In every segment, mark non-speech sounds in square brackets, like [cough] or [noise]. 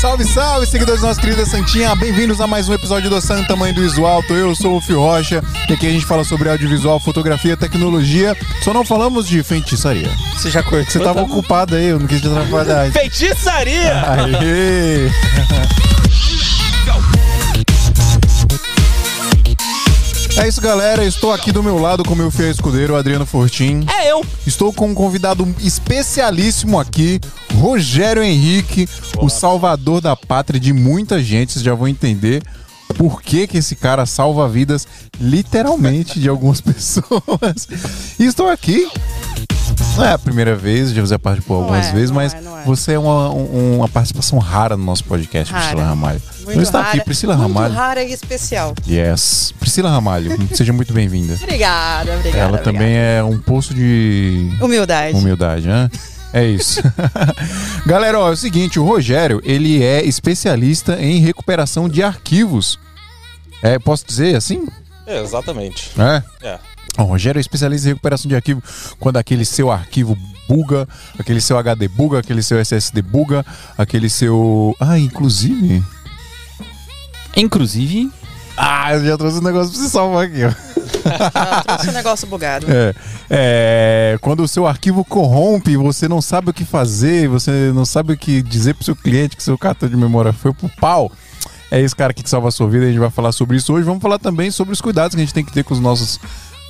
Salve, salve, seguidores da nossa querida Santinha. Bem-vindos a mais um episódio do Santa Mãe do Iso Alto. Eu sou o Fio Rocha e aqui a gente fala sobre audiovisual, fotografia, tecnologia. Só não falamos de feitiçaria. Você já cortou? Você tava ocupado aí, eu não quis te atrapalhar. Feitiçaria! Aê! [laughs] É isso, galera. Estou aqui do meu lado com meu fiel escudeiro, Adriano Fortin. É eu. Estou com um convidado especialíssimo aqui, Rogério Henrique, o salvador da pátria de muita gente. Vocês já vão entender por que, que esse cara salva vidas, literalmente, de algumas [laughs] pessoas. E estou aqui. Não é a primeira vez, já você participou Não algumas é, vezes, mas é, é. você é uma, um- uma participação rara no nosso podcast, Rara. Priscila Ramalho. Muito Não está aqui, rara, Priscila muito Ramalho. rara e especial. Yes. Priscila Ramalho, [laughs] seja muito bem-vinda. Obrigada, obrigada. Ela obrigada. também é um poço de Humildade. Humildade, né? É isso. [laughs] Galera, ó, é o seguinte, o Rogério, ele é especialista em recuperação de arquivos. É, posso dizer assim? É, exatamente. É. É. O Rogério é especialista em recuperação de arquivo quando aquele seu arquivo buga, aquele seu HD buga, aquele seu SSD buga, aquele seu... Ah, inclusive... Inclusive, Ah, eu já trouxe um negócio pra você salvar aqui, ó. Trouxe um negócio bugado. É, é, quando o seu arquivo corrompe, você não sabe o que fazer, você não sabe o que dizer pro seu cliente que seu cartão de memória foi pro pau. É esse cara aqui que salva a sua vida, a gente vai falar sobre isso hoje. Vamos falar também sobre os cuidados que a gente tem que ter com os nossos,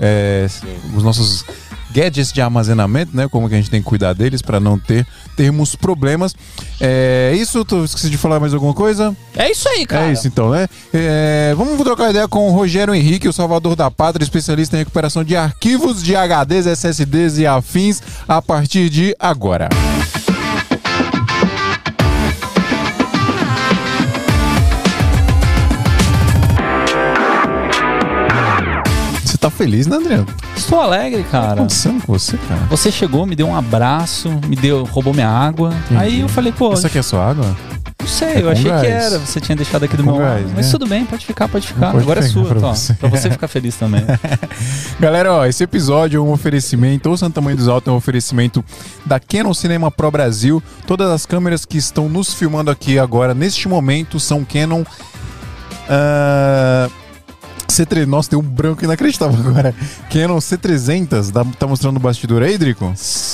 é, os nossos gadgets de armazenamento, né? Como que a gente tem que cuidar deles para não ter termos problemas. É isso, tu esqueci de falar mais alguma coisa? é isso aí, cara. É isso então, né? É, vamos trocar ideia com o Rogério Henrique, o salvador da pátria, especialista em recuperação de arquivos de HDs, SSDs e afins a partir de agora. Você feliz, né, Adriano? O que Estou alegre, tá cara. acontecendo com você, cara? Você chegou, me deu um abraço, me deu, roubou minha água. Aí eu falei, pô, Isso aqui é sua água? não sei, é eu achei gás. que era. Você tinha deixado aqui do Com meu lado. gás, Mas né? tudo bem, pode ficar, pode ficar. Pode Agora é sua, pra ó, você. pra você ficar feliz também. [laughs] Galera, ó, esse episódio é um oferecimento, ou Santa Mãe dos Altos é um oferecimento da Canon Cinema Pro Brasil. Todas as câmeras que estão nos filmando aqui agora, neste momento, são Canon ah, C3. Nossa, tem um branco inacreditável agora. Canon C300, dá- tá mostrando o bastidor aí, Drico?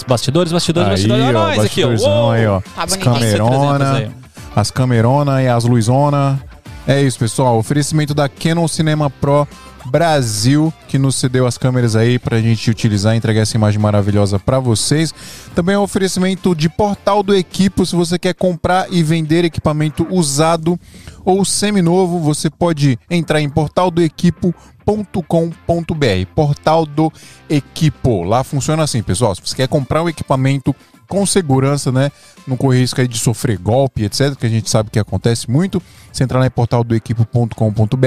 Bastidores, bastidores, bastidores. Olha nós aqui, ó. aí, ó. Tá As camerona, aí. as camerona e as luzona. É isso, pessoal. Oferecimento da Canon Cinema Pro Brasil, que nos cedeu as câmeras aí pra gente utilizar e entregar essa imagem maravilhosa pra vocês. Também é um oferecimento de Portal do Equipo. Se você quer comprar e vender equipamento usado ou seminovo, você pode entrar em portaldoequipo.com.br. Portal do Equipo. Lá funciona assim, pessoal. Se você quer comprar um equipamento com segurança, né? Não correr risco aí de sofrer golpe, etc. Que a gente sabe que acontece muito. Você entrar lá em portaldoequipo.com.br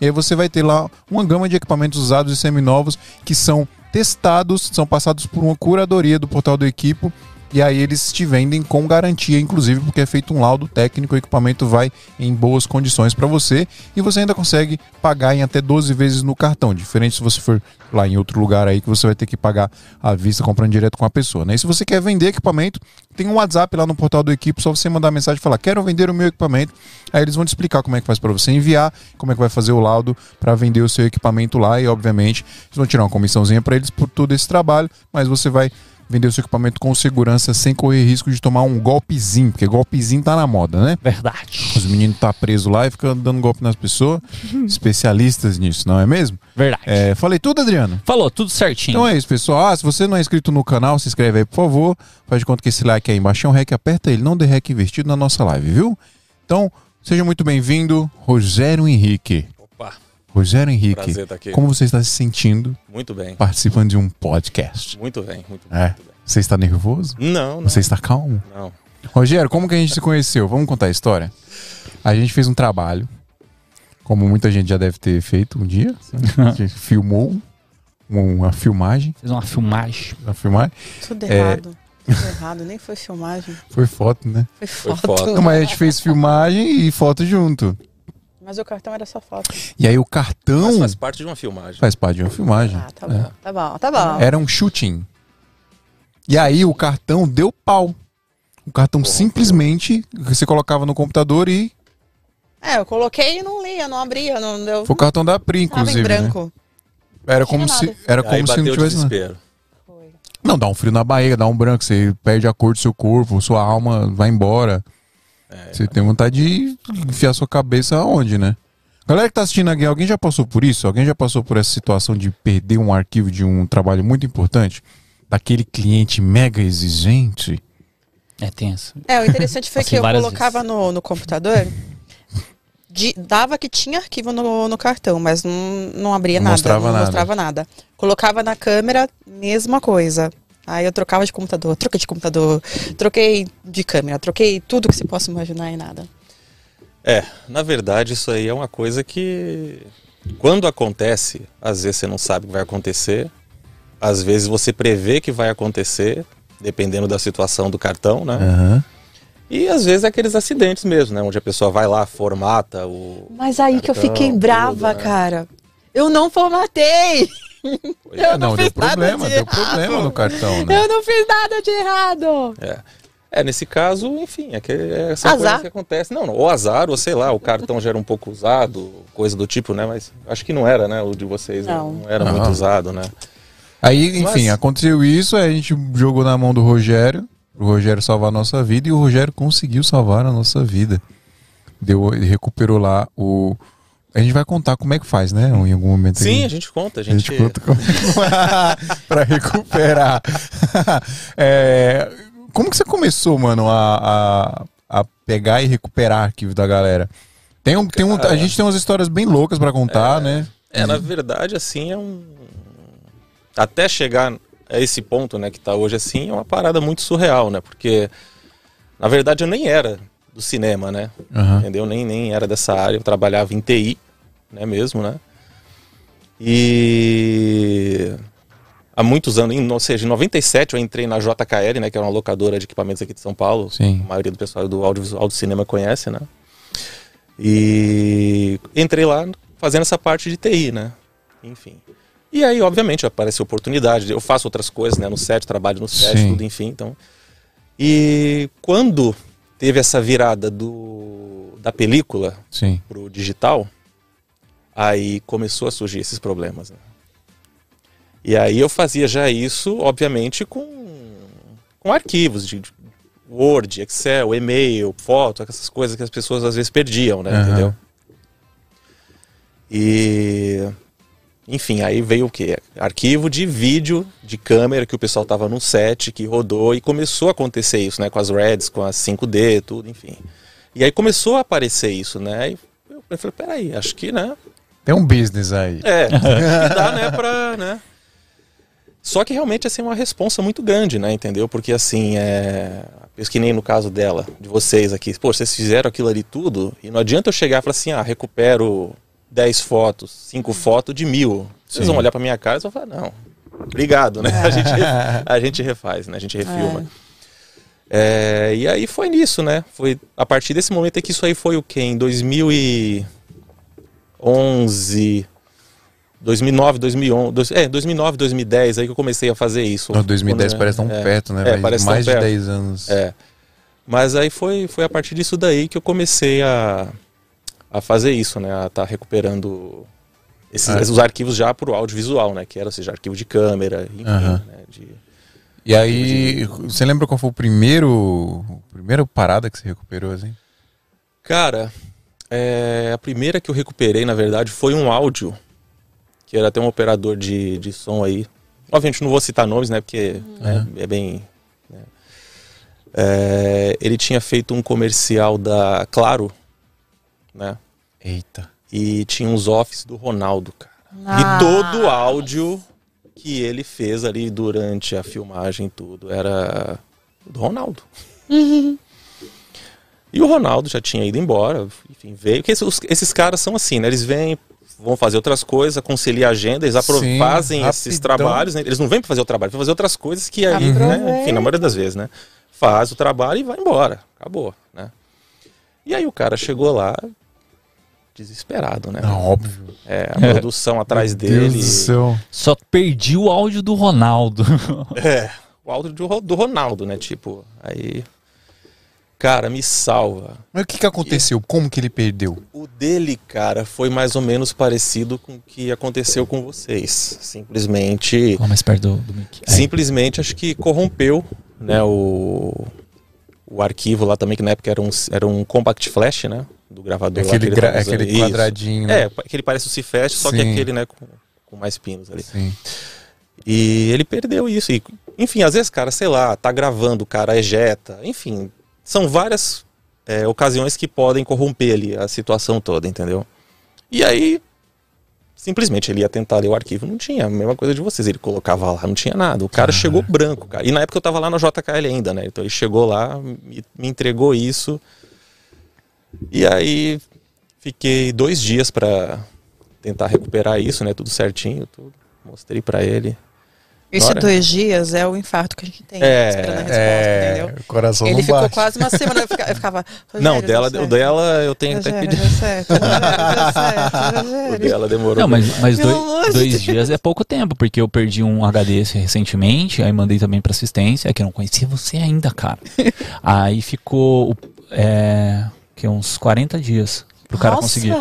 e aí você vai ter lá uma gama de equipamentos usados e seminovos que são testados, são passados por uma curadoria do portal do Equipo e aí eles te vendem com garantia, inclusive porque é feito um laudo técnico, o equipamento vai em boas condições para você e você ainda consegue pagar em até 12 vezes no cartão, diferente se você for lá em outro lugar aí que você vai ter que pagar à vista comprando direto com a pessoa, né? E se você quer vender equipamento, tem um WhatsApp lá no portal do Equipe, só você mandar mensagem e falar: "Quero vender o meu equipamento". Aí eles vão te explicar como é que faz para você enviar, como é que vai fazer o laudo para vender o seu equipamento lá e obviamente eles vão tirar uma comissãozinha para eles por todo esse trabalho, mas você vai vender o seu equipamento com segurança sem correr risco de tomar um golpezinho, porque golpezinho tá na moda, né? Verdade. Os meninos tá preso lá e ficam dando golpe nas pessoas, especialistas nisso, não é mesmo? Verdade. É, falei tudo, Adriano? Falou, tudo certinho. Então é isso, pessoal. Ah, se você não é inscrito no canal, se inscreve aí, por favor. Faz de conta que esse like aí embaixo é um rec, aperta ele, não dê rec investido na nossa live, viu? Então, seja muito bem-vindo, Rogério Henrique. Rogério Henrique, prazer estar aqui. como você está se sentindo Muito bem. participando de um podcast? Muito bem, muito bem. É. Muito bem. Você está nervoso? Não, não. Você está calmo? Não. Rogério, como que a gente se conheceu? Vamos contar a história? A gente fez um trabalho, como muita gente já deve ter feito um dia. A gente [laughs] filmou uma filmagem. Fez uma filmagem. Uma filmagem. Tudo É. errado. Tudo errado. Nem foi filmagem. Foi foto, né? Foi Foi foto. foto. Não, mas a gente fez filmagem e foto junto. Mas o cartão era só foto. E aí o cartão Mas faz parte de uma filmagem. faz parte de uma filmem. Ah, tá bom. Tá bom, tá bom. Era um shooting. E aí o cartão deu pau. O cartão simplesmente você colocava no computador e É, eu coloquei e não lia, não abria, não deu. foi o cartão da Pri, Tava em inclusive. né? branco. Era Tinha como se era Aí como se não tivesse nada. desespero. Não, dá um frio na barriga, dá um branco, você perde a cor do seu corpo, sua alma vai embora. É. Você tem vontade de enfiar sua cabeça aonde, né? Galera que tá assistindo aqui, alguém já passou por isso? Alguém já passou por essa situação de perder um arquivo de um trabalho muito importante? Daquele cliente mega exigente? É tenso. É, o interessante foi [laughs] que eu colocava no, no computador, de- dava que tinha arquivo no, no cartão, mas não, não abria Não nada. mostrava não nada. mostrava nada. Colocava na câmera, mesma coisa. Aí eu trocava de computador, troquei de computador, troquei de câmera, troquei tudo que você possa imaginar e nada. É, na verdade, isso aí é uma coisa que quando acontece, às vezes você não sabe o que vai acontecer, às vezes você prevê que vai acontecer, dependendo da situação do cartão, né? Aham. E às vezes é aqueles acidentes mesmo, né? Onde a pessoa vai lá, formata o. Mas aí que eu Cartão, fiquei brava, tudo, né? cara. Eu não formatei! Pois Eu É, não, não deu fiz nada problema, de deu errado. problema no cartão, né? Eu não fiz nada de errado! É. É, nesse caso, enfim, é, que é essa Azar. coisa que acontece. Não, não, ou azar, ou sei lá, o cartão já era um pouco usado, coisa do tipo, né? Mas acho que não era, né? O de vocês né? Não. não era Não. muito usado, né? Aí, enfim, Mas- aconteceu isso, aí a gente jogou na mão do Rogério, pro Rogério salvar a nossa vida, e o Rogério conseguiu salvar a nossa vida. Deu, ele recuperou lá o. A gente vai contar como é que faz, né? Em algum momento. Sim, aí. a gente conta, a A gente. gente conta como... [laughs] pra recuperar. [laughs] É, como que você começou, mano, a, a, a pegar e recuperar arquivo da galera? Tem um, tem um, a gente tem umas histórias bem loucas pra contar, né? É, na verdade, assim, é um. Até chegar a esse ponto, né, que tá hoje assim, é uma parada muito surreal, né? Porque, na verdade, eu nem era do cinema, né? Aham. Entendeu? Nem, nem era dessa área, eu trabalhava em TI, né, mesmo, né? E. Há muitos anos, em, ou seja, em 97 eu entrei na JKL, né, que é uma locadora de equipamentos aqui de São Paulo. Sim. A maioria do pessoal do audiovisual do cinema conhece, né? E entrei lá fazendo essa parte de TI, né? Enfim. E aí, obviamente, apareceu oportunidade. Eu faço outras coisas, né? No set, trabalho no set, Sim. tudo, enfim. Então. E quando teve essa virada do, da película Sim. pro digital, aí começou a surgir esses problemas. Né? E aí eu fazia já isso, obviamente, com, com arquivos de Word, Excel, e-mail, foto, essas coisas que as pessoas às vezes perdiam, né? Aham. Entendeu? E enfim, aí veio o quê? Arquivo de vídeo de câmera que o pessoal tava no set, que rodou e começou a acontecer isso, né? Com as Reds, com as 5D, tudo, enfim. E aí começou a aparecer isso, né? E eu falei, peraí, acho que, né? Tem um business aí. É, [laughs] que dá, né, pra, né? Só que realmente, assim, é uma responsa muito grande, né, entendeu? Porque, assim, é... Eu que nem no caso dela, de vocês aqui. Pô, vocês fizeram aquilo ali tudo e não adianta eu chegar e falar assim, ah, recupero 10 fotos, 5 fotos de mil. Vocês Sim. vão olhar pra minha cara e vão falar, não, obrigado, né? A gente, [laughs] a gente refaz, né? A gente refilma. É, e aí foi nisso, né? Foi a partir desse momento é que isso aí foi o quê? Em 2011, 2009, 2011, dois- é, 2009, 2010 aí que eu comecei a fazer isso. Não, 2010 Quando, parece tão é, perto, né? É, parece tão Mais de perto. 10 anos. É. Mas aí foi, foi a partir disso daí que eu comecei a, a fazer isso, né? A estar recuperando esses, Ah. os arquivos já pro audiovisual, né? Que era, ou seja, arquivo de câmera, enfim, Aham. né? De, E aí, você lembra qual foi o primeiro. A primeira parada que você recuperou, assim? Cara, é, a primeira que eu recuperei, na verdade, foi um áudio, que era até um operador de, de som aí. Obviamente não vou citar nomes, né? Porque né, é bem. né. É, ele tinha feito um comercial da Claro, né? Eita. E tinha uns offs do Ronaldo, cara. Ah. E todo o áudio que ele fez ali durante a filmagem e tudo era do Ronaldo. [laughs] E o Ronaldo já tinha ido embora, enfim, veio. Porque esses, esses caras são assim, né? Eles vêm, vão fazer outras coisas, conciliam a agenda, eles Sim, fazem esses rapidão. trabalhos, né? Eles não vêm para fazer o trabalho, para fazer outras coisas que aí, né? Enfim, na maioria das vezes, né? Faz o trabalho e vai embora. Acabou, né? E aí o cara chegou lá desesperado, né? Não, óbvio. É, a produção atrás Meu Deus dele. do céu. Só perdi o áudio do Ronaldo. É, o áudio do, do Ronaldo, né? Tipo, aí. Cara, me salva. Mas o que, que aconteceu? Como que ele perdeu? O dele, cara, foi mais ou menos parecido com o que aconteceu com vocês. Simplesmente. Ó, mais perto do, do mic. Simplesmente acho que corrompeu, né, o, o arquivo lá também, que na época era um, era um compact flash, né? Do gravador lá Aquele, que ele gra- aquele Isso. quadradinho, né? É, aquele parece o Cifest, só que Sim. aquele, né, com, com mais pinos ali. Sim. E ele perdeu isso. E, enfim, às vezes, cara, sei lá, tá gravando, o cara ejeta. Enfim, são várias é, ocasiões que podem corromper ali a situação toda, entendeu? E aí, simplesmente ele ia tentar ler o arquivo, não tinha. A mesma coisa de vocês. Ele colocava lá, não tinha nada. O cara chegou branco, cara. E na época eu tava lá no JKL ainda, né? Então ele chegou lá, me, me entregou isso. E aí, fiquei dois dias pra tentar recuperar isso, né? Tudo certinho, tudo. Mostrei pra ele. Esses dois dias é o infarto que a gente tem É, esperando a resposta, É, entendeu? o coração Ele não ficou bate. quase uma semana, eu ficava, eu ficava [laughs] Não, "Rogério, dela, o dela eu tenho até que pedir. deu certo, Rogério, deu certo, O dela demorou. Não, mas, mas dois, dois dias é pouco tempo, porque eu perdi um HD recentemente, aí mandei também pra assistência, que eu não conhecia você ainda, cara. [laughs] aí ficou é, que uns 40 dias pro cara Nossa, conseguir.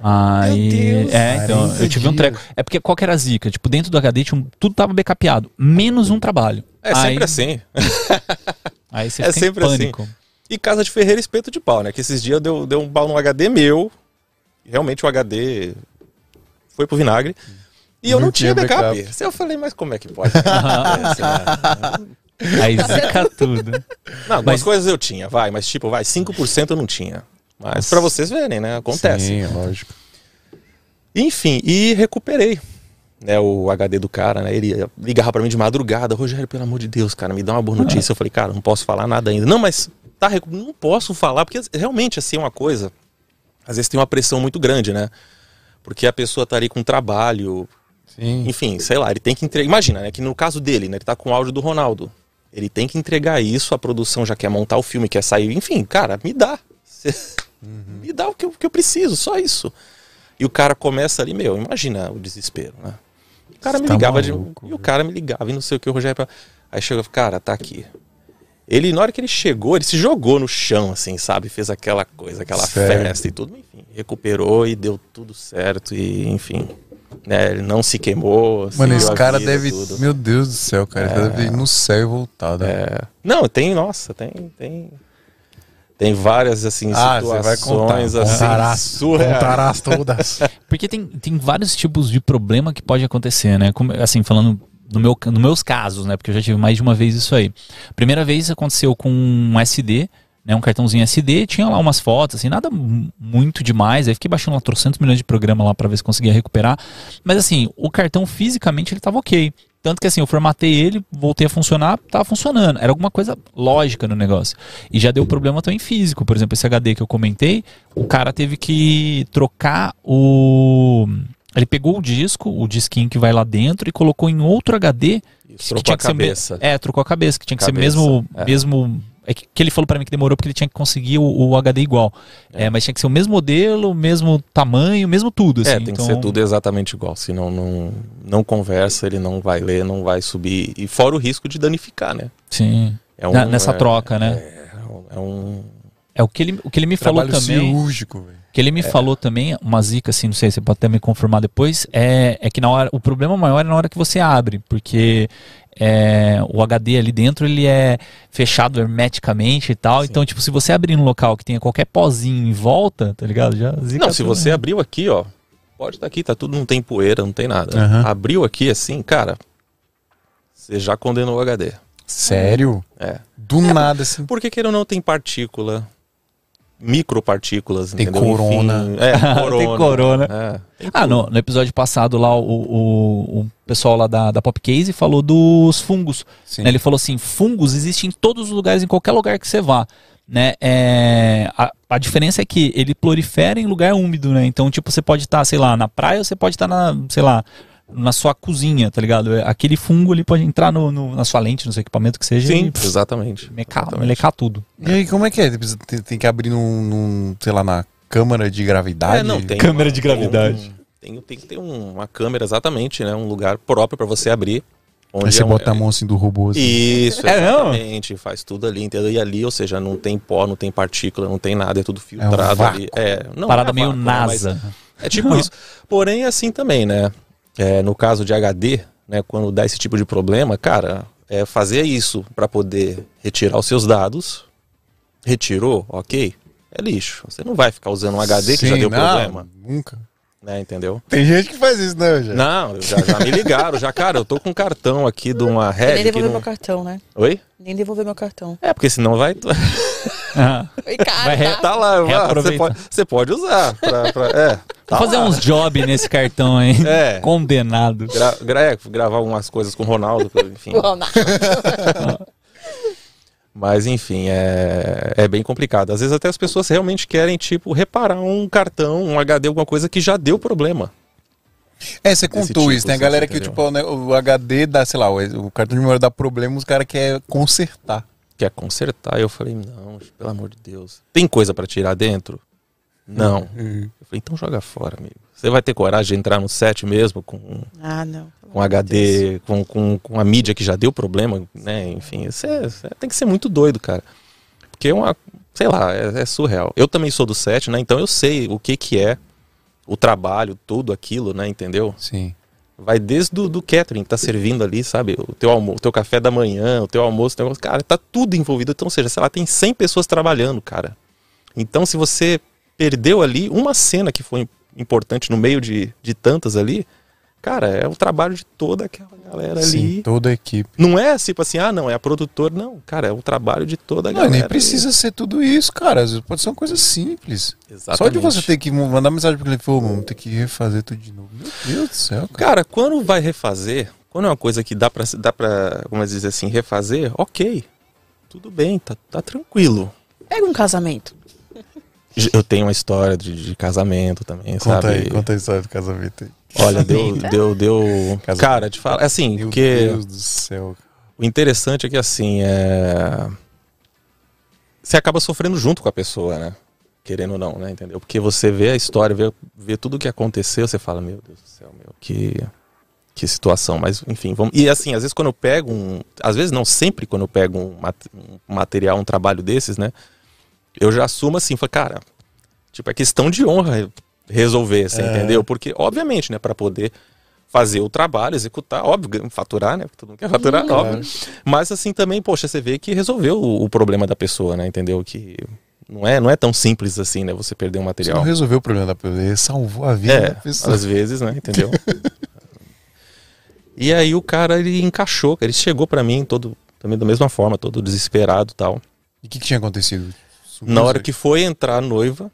Aí, Meu Deus. é, então, 40 eu tive um treco. É porque qual que era a zica? Tipo, dentro do HD tinha um- tudo tava backupado, menos um trabalho. É aí, sempre assim. [laughs] Aí você É fica em sempre assim. pânico. E Casa de Ferreira espeto de pau, né? Que esses dias deu, deu um pau no HD meu. Realmente o HD foi pro vinagre. E eu Não não tinha tinha backup. backup. Eu falei, mas como é que pode? [laughs] É, assim, Aí zica tudo. não, algumas Mas- coisas eu tinha, vai, mas tipo, vai, 5% eu não tinha. Mas pra vocês verem, né? Acontece. Sim, lógico. Enfim, e recuperei né, o HD do cara, né? Ele ligava pra mim de madrugada, Rogério, pelo amor de Deus, cara, me dá uma boa notícia. Eu falei, cara, não posso falar nada ainda. Não, mas tá, não posso falar, porque realmente assim é uma coisa. Às vezes tem uma pressão muito grande, né? Porque a pessoa tá ali com trabalho, Sim. enfim, sei lá, ele tem que entregar. Imagina, né? Que no caso dele, né? Ele tá com o áudio do Ronaldo. Ele tem que entregar isso, a produção já quer montar o filme, quer sair. Enfim, cara, me dá. Cê- Me dá o que, eu, que eu preciso, só isso. E o cara começa ali, meu, imagina o desespero, né? O cara Você me tá ligava de. maluco, E o cara me ligava e não sei o que, o Rogério. Aí chegou, cara, tá aqui. Ele, na hora que ele chegou, ele se jogou no chão, assim, sabe? Fez aquela coisa, aquela Sério? festa e tudo, enfim. Recuperou e deu tudo certo e, enfim. Né, ele não se queimou. Mano, esse cara deve. tudo. Meu Deus do céu, cara. Ele deve ir no céu e voltar. né? É. Não, tem, nossa, tem, tem. Tem várias, assim, Ah, vai contar. situações, assim, Contarás. surreais. Contarás todas. [laughs] Porque tem, tem vários tipos de problema que pode acontecer, né? Como, assim, falando no meu, nos meus casos, né? Porque eu já tive mais de uma vez isso aí. Primeira vez aconteceu com um SD, né? Um cartãozinho SD, tinha lá umas fotos, assim, nada mu- muito demais. Aí fiquei baixando lá 300 milhões de programa lá pra ver se conseguia recuperar. Mas assim, o cartão fisicamente ele tava ok. Tanto que assim, eu formatei ele, voltei a funcionar, tava funcionando. Era alguma coisa lógica no negócio. E já deu problema também físico. Por exemplo, esse HD que eu comentei, o cara teve que trocar o. Ele pegou o disco, o disquinho que vai lá dentro, e colocou em outro HD. Isso, trocou a que ser me- cabeça. É, trocou a cabeça, que tinha que Cabeça, ser mesmo. é. mesmo é que, que ele falou pra mim que demorou porque ele tinha que conseguir o, o HD igual. É. mas tinha que ser o mesmo modelo, o mesmo tamanho, o mesmo tudo. Assim. É, tem então, que ser tudo exatamente igual, senão não, não conversa, ele não vai ler, não vai subir. E fora o risco de danificar, né? Sim. É um- Na- nessa é- troca, né? É, um- é um. É o que ele, o que ele me falou Trabalho também. cirúrgico, velho. que ele me falou também, uma zica assim, não sei, você pode até me confirmar depois, é, é que na hora, o problema maior é na hora que você abre, porque é, o HD ali dentro ele é fechado hermeticamente e tal, então tipo, se você abrir num local que tenha qualquer pozinho em volta, tá ligado? Já zica Não, se tudo, você né? abriu aqui, ó, pode estar aqui, tá tudo, não tem poeira, não tem nada. Aham. Abriu aqui assim, cara, você já condenou o HD. Sério? É. Do nada, assim. Porque que ele não tem partícula, micropartículas, Tem entendeu? corona. Enfim, é, [laughs] corona. Tem corona. É, tem Ah, no, no episódio passado lá, o, o, o pessoal lá da, da Popcase falou dos fungos. Sim. né? Ele falou assim: fungos existem em todos os lugares, em qualquer lugar que você vá. Né? É, a, a diferença é que ele prolifera em lugar úmido, né? Então, tipo, você pode estar, sei lá, na praia, ou você pode estar na, sei lá, na sua cozinha, tá ligado? É, Aquele fungo ele pode entrar no, no- na sua lente, no seu equipamento que seja, Sim, e exatamente. mecar, Exatamente. melecar tudo. E aí, como é que é? Precisa- Tem, tem que abrir num, num, sei lá, na câmara de gravidade? É, não, tem Câmera uma- de gravidade. Tem, um- tem, tem que ter um- uma câmera exatamente, né? Um lugar próprio para você abrir. Aí Onde você é um- bota a mão assim do robô. Assim. Isso, É exatamente. Faz tudo ali, entendeu? E ali, ou seja, não tem pó, não tem partícula, não tem nada, é tudo filtrado vácuo. ali. É, não Parada é meio vácuo, né, NASA. É tipo [laughs] isso. Porém, assim também, né? É, no caso de HD, né, quando dá esse tipo de problema, cara, é fazer isso para poder retirar os seus dados. Retirou, ok? É lixo. Você não vai ficar usando um HD que já Sim, deu não, problema, Nunca. Né? Entendeu? Tem gente que faz isso, né, já? Não, já, já me ligaram, já, cara, eu tô com um cartão aqui de uma Nem Red. Que devolver não... meu cartão, né? Oi? Nem devolver meu cartão. É, porque senão vai. Ah. Oi, cara, Vai re- tá? Tá lá, você pode, você pode usar. Pra, pra- é, tá Vou fazer lá. uns job nesse cartão aí. [laughs] É. Condenado. Gra, gra- é, gravar algumas coisas com o Ronaldo, enfim. Ronaldo. [laughs] Mas enfim, é, é bem complicado. Às vezes até as pessoas realmente querem, tipo, reparar um cartão, um HD, alguma coisa que já deu problema. É, você contou tipo, isso. Tem a assim, galera que, tipo, né, o HD dá, sei lá, o, cartão de memória dá problema, os caras querem consertar. Quer consertar? Eu falei, não, pelo amor de Deus. Tem coisa pra tirar dentro? Não. Uhum. Eu falei, então joga fora, amigo. Você vai ter coragem de entrar no set mesmo com Ah, não. com HD, com, com, com a mídia que já deu problema, né? Enfim, isso é- isso é- tem que ser muito doido, cara. Porque é uma, sei lá, é, é surreal. Eu também sou do set, né? Então eu sei o que que é o trabalho, tudo aquilo, né? Entendeu? Sim. Vai desde do, do catering que tá servindo ali, sabe? O teu, almo o teu café da manhã, o teu almoço, o teu negócio, cara, tá tudo envolvido. Então, ou seja, sei lá, tem 100 pessoas trabalhando, cara. Então, se você perdeu ali uma cena que foi importante no meio de, de tantas ali, cara, é o trabalho de toda aquela galera Sim, ali. toda a equipe. Não é tipo assim, ah, não, é a produtora. Não, cara, é o trabalho de toda a Não, galera. nem precisa ser tudo isso, cara. Às vezes pode ser uma coisa simples. Exatamente. Só de você ter que mandar mensagem pro cliente, pô, vamos ter que refazer tudo de novo. Meu Deus do céu, cara. Cara, quando vai refazer, quando é uma coisa que dá pra, dá pra como dizer assim, refazer, ok. Tudo bem, tá, tá tranquilo. Pega um casamento. Eu tenho uma história de, de casamento também, Conta sabe? aí, conta a história do casamento aí. Olha, deu, deu, deu. Casamento. Cara, te falo, assim, Meu porque Deus do céu. o interessante é que assim, é. Você acaba sofrendo junto com a pessoa, né? Querendo ou não, né? Entendeu? Porque você vê a história, vê, vê tudo o que aconteceu, você fala, meu Deus do céu, meu, que. Que situação, mas enfim, vamos. E assim, às vezes quando eu pego um. Às vezes não, sempre quando eu pego um, mat- um material, um trabalho desses, né? Eu já assumo assim, falo, cara, tipo, é questão de honra resolver, você É. entendeu? Porque, obviamente, né, para poder fazer o trabalho, executar, óbvio, faturar, né? Porque todo mundo quer faturar, Claro. óbvio. Mas assim também, poxa, você vê que resolveu o, o problema da pessoa, né? Entendeu? Que não é, não é tão simples assim, né? Você perder um Você material. não resolveu o problema da pessoa, ele salvou a vida É, da pessoa. às vezes, né? Entendeu? [laughs] e aí o cara, ele encaixou, ele chegou pra mim todo, também da mesma forma, todo desesperado e tal. E o que, que tinha acontecido? Na hora que foi entrar a noiva,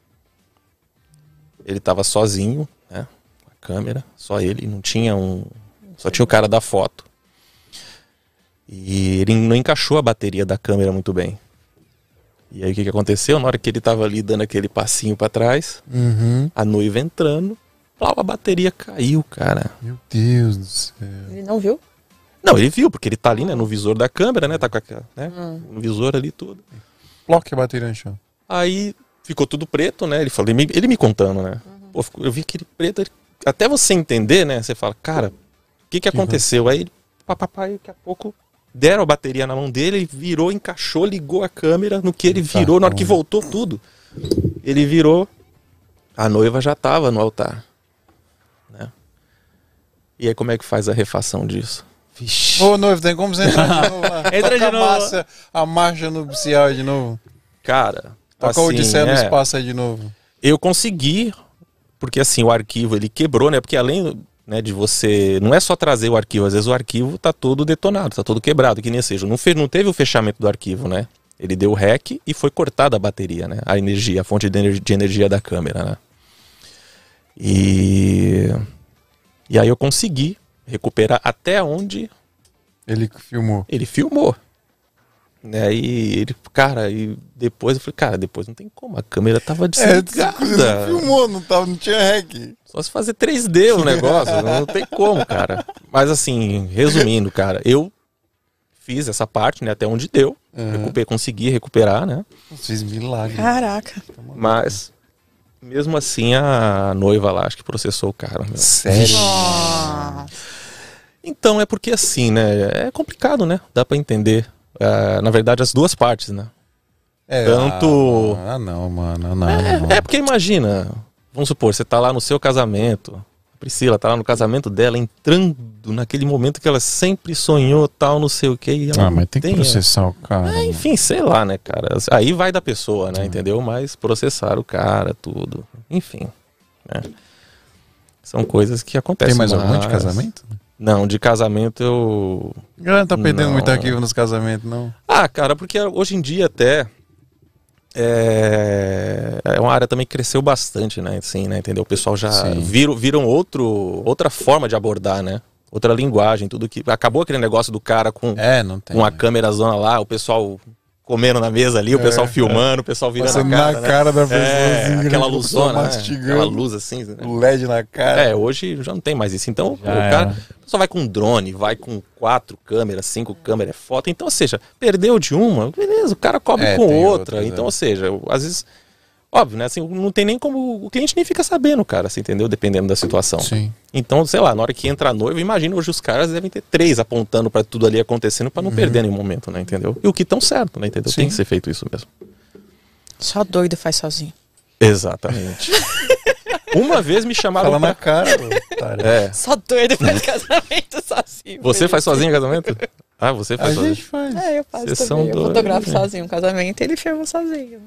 ele tava sozinho, né? Com a câmera, só ele, não tinha um. Só tinha o cara da foto. E ele não encaixou a bateria da câmera muito bem. E aí o que, que aconteceu? Na hora que ele tava ali dando aquele passinho pra trás? Uhum. a noiva entrando, plau, a bateria caiu, cara. Meu Deus do céu. Ele não viu? Não, ele viu, porque ele tá ali, né, no visor da câmera, né? Tá com a, né, Hum. no visor ali tudo. Bloque a bateria no chão. Aí ficou tudo preto, né? Ele falou, ele me, ele me contando, né? Pô, ficou- eu vi aquele preto, ele- até você entender, né? Você fala, cara, o que que aconteceu? Aí, papai, daqui a pouco deram a bateria na mão dele, ele virou, encaixou, ligou a câmera, no que ele virou, na hora que voltou tudo, ele virou, a noiva já tava no altar, né? E aí como é que faz a refação disso? Vixe. Ô, noivo, tem como você entrar de novo? [laughs] Entra de a novo. Massa, a marcha nupcial de novo. Cara, Toca o assim, Odisseia no é, espaço aí de novo. eu consegui, porque assim, o arquivo ele quebrou, né? Porque além né, de você. Não é só trazer o arquivo, às vezes o arquivo tá todo detonado, tá todo quebrado, que nem seja. Não, fe, não teve o fechamento do arquivo, né? Ele deu rec e foi cortada a bateria, né? A energia, a fonte de ener- de energia da câmera, né? E. E aí eu consegui recuperar até onde Ele filmou. ele filmou. Né? E ele, cara, e depois eu falei, cara, depois não tem como, a câmera tava É, desligada. você não filmou, não, tava, não tinha rec. Só se fazer 3D o negócio, não tem como, cara. Mas assim, resumindo, cara, eu fiz essa parte, né, até onde deu. Uhum. Recuper, consegui recuperar, né? Fiz milagre. Caraca. Mas mesmo assim a noiva lá acho que processou o cara. meu. Sério? Nossa. Então, é porque assim, né? É complicado, né? Dá pra entender. É, na verdade, as duas partes, né? É, Tanto- Ah, não, mano. ah, Não, É, não. é porque imagina, vamos supor, você tá lá no seu casamento, a Priscila tá lá no casamento dela, entrando naquele momento que ela sempre sonhou, tal, não sei o que. E ela Ah, mas tem que tem, processar o cara. mano. enfim, sei lá, né, cara? Aí vai da pessoa, né, entendeu? Mas processar o cara, tudo. Enfim, né? São coisas que acontecem. Tem mais algum de mas- casamento? Não, de casamento eu. A galera tá perdendo Não. muito arquivo nos casamentos, não. Ah, cara, porque hoje em dia até é, é uma área também que cresceu bastante, né? Assim, né? Entendeu? O pessoal já Sim. viram, viram outro, outra forma de abordar, né? Outra linguagem, tudo que. Acabou aquele negócio do cara com, É, tem. com a câmera zona lá, o pessoal comendo na mesa ali, o pessoal É, filmando, o pessoal virando Passando a cara. na né? cara da pessoa, É, assim, aquela luzona, né? aquela luz assim. né? O LED na cara. É, hoje já não tem mais isso. Então, Já o cara era. só vai com drone, vai com quatro câmeras, cinco câmeras, é foto. Então, ou seja, perdeu de uma, beleza, o cara cobre É, com outra. outras, então, é. ou seja, às vezes, óbvio, né? Assim, não tem nem como. O cliente nem fica sabendo, cara, assim, entendeu? Dependendo da situação. Sim. Então, sei lá, na hora que entra a noiva, imagina hoje os caras devem ter três apontando pra tudo ali acontecendo pra não perder nenhum momento, né? Entendeu? E o que tão certo, né? Entendeu? Tem Sim. que ser feito isso mesmo. Só doido faz sozinho. Exatamente. [laughs] Uma vez me chamaram. Fala na pra- cara, otário. É. Só doido faz casamento sozinho. Você faz sozinho o casamento? Ah, você A faz sozinho. gente faz. É, eu faço Vocês também. Eu fotografo né? sozinho um casamento e ele filma sozinho.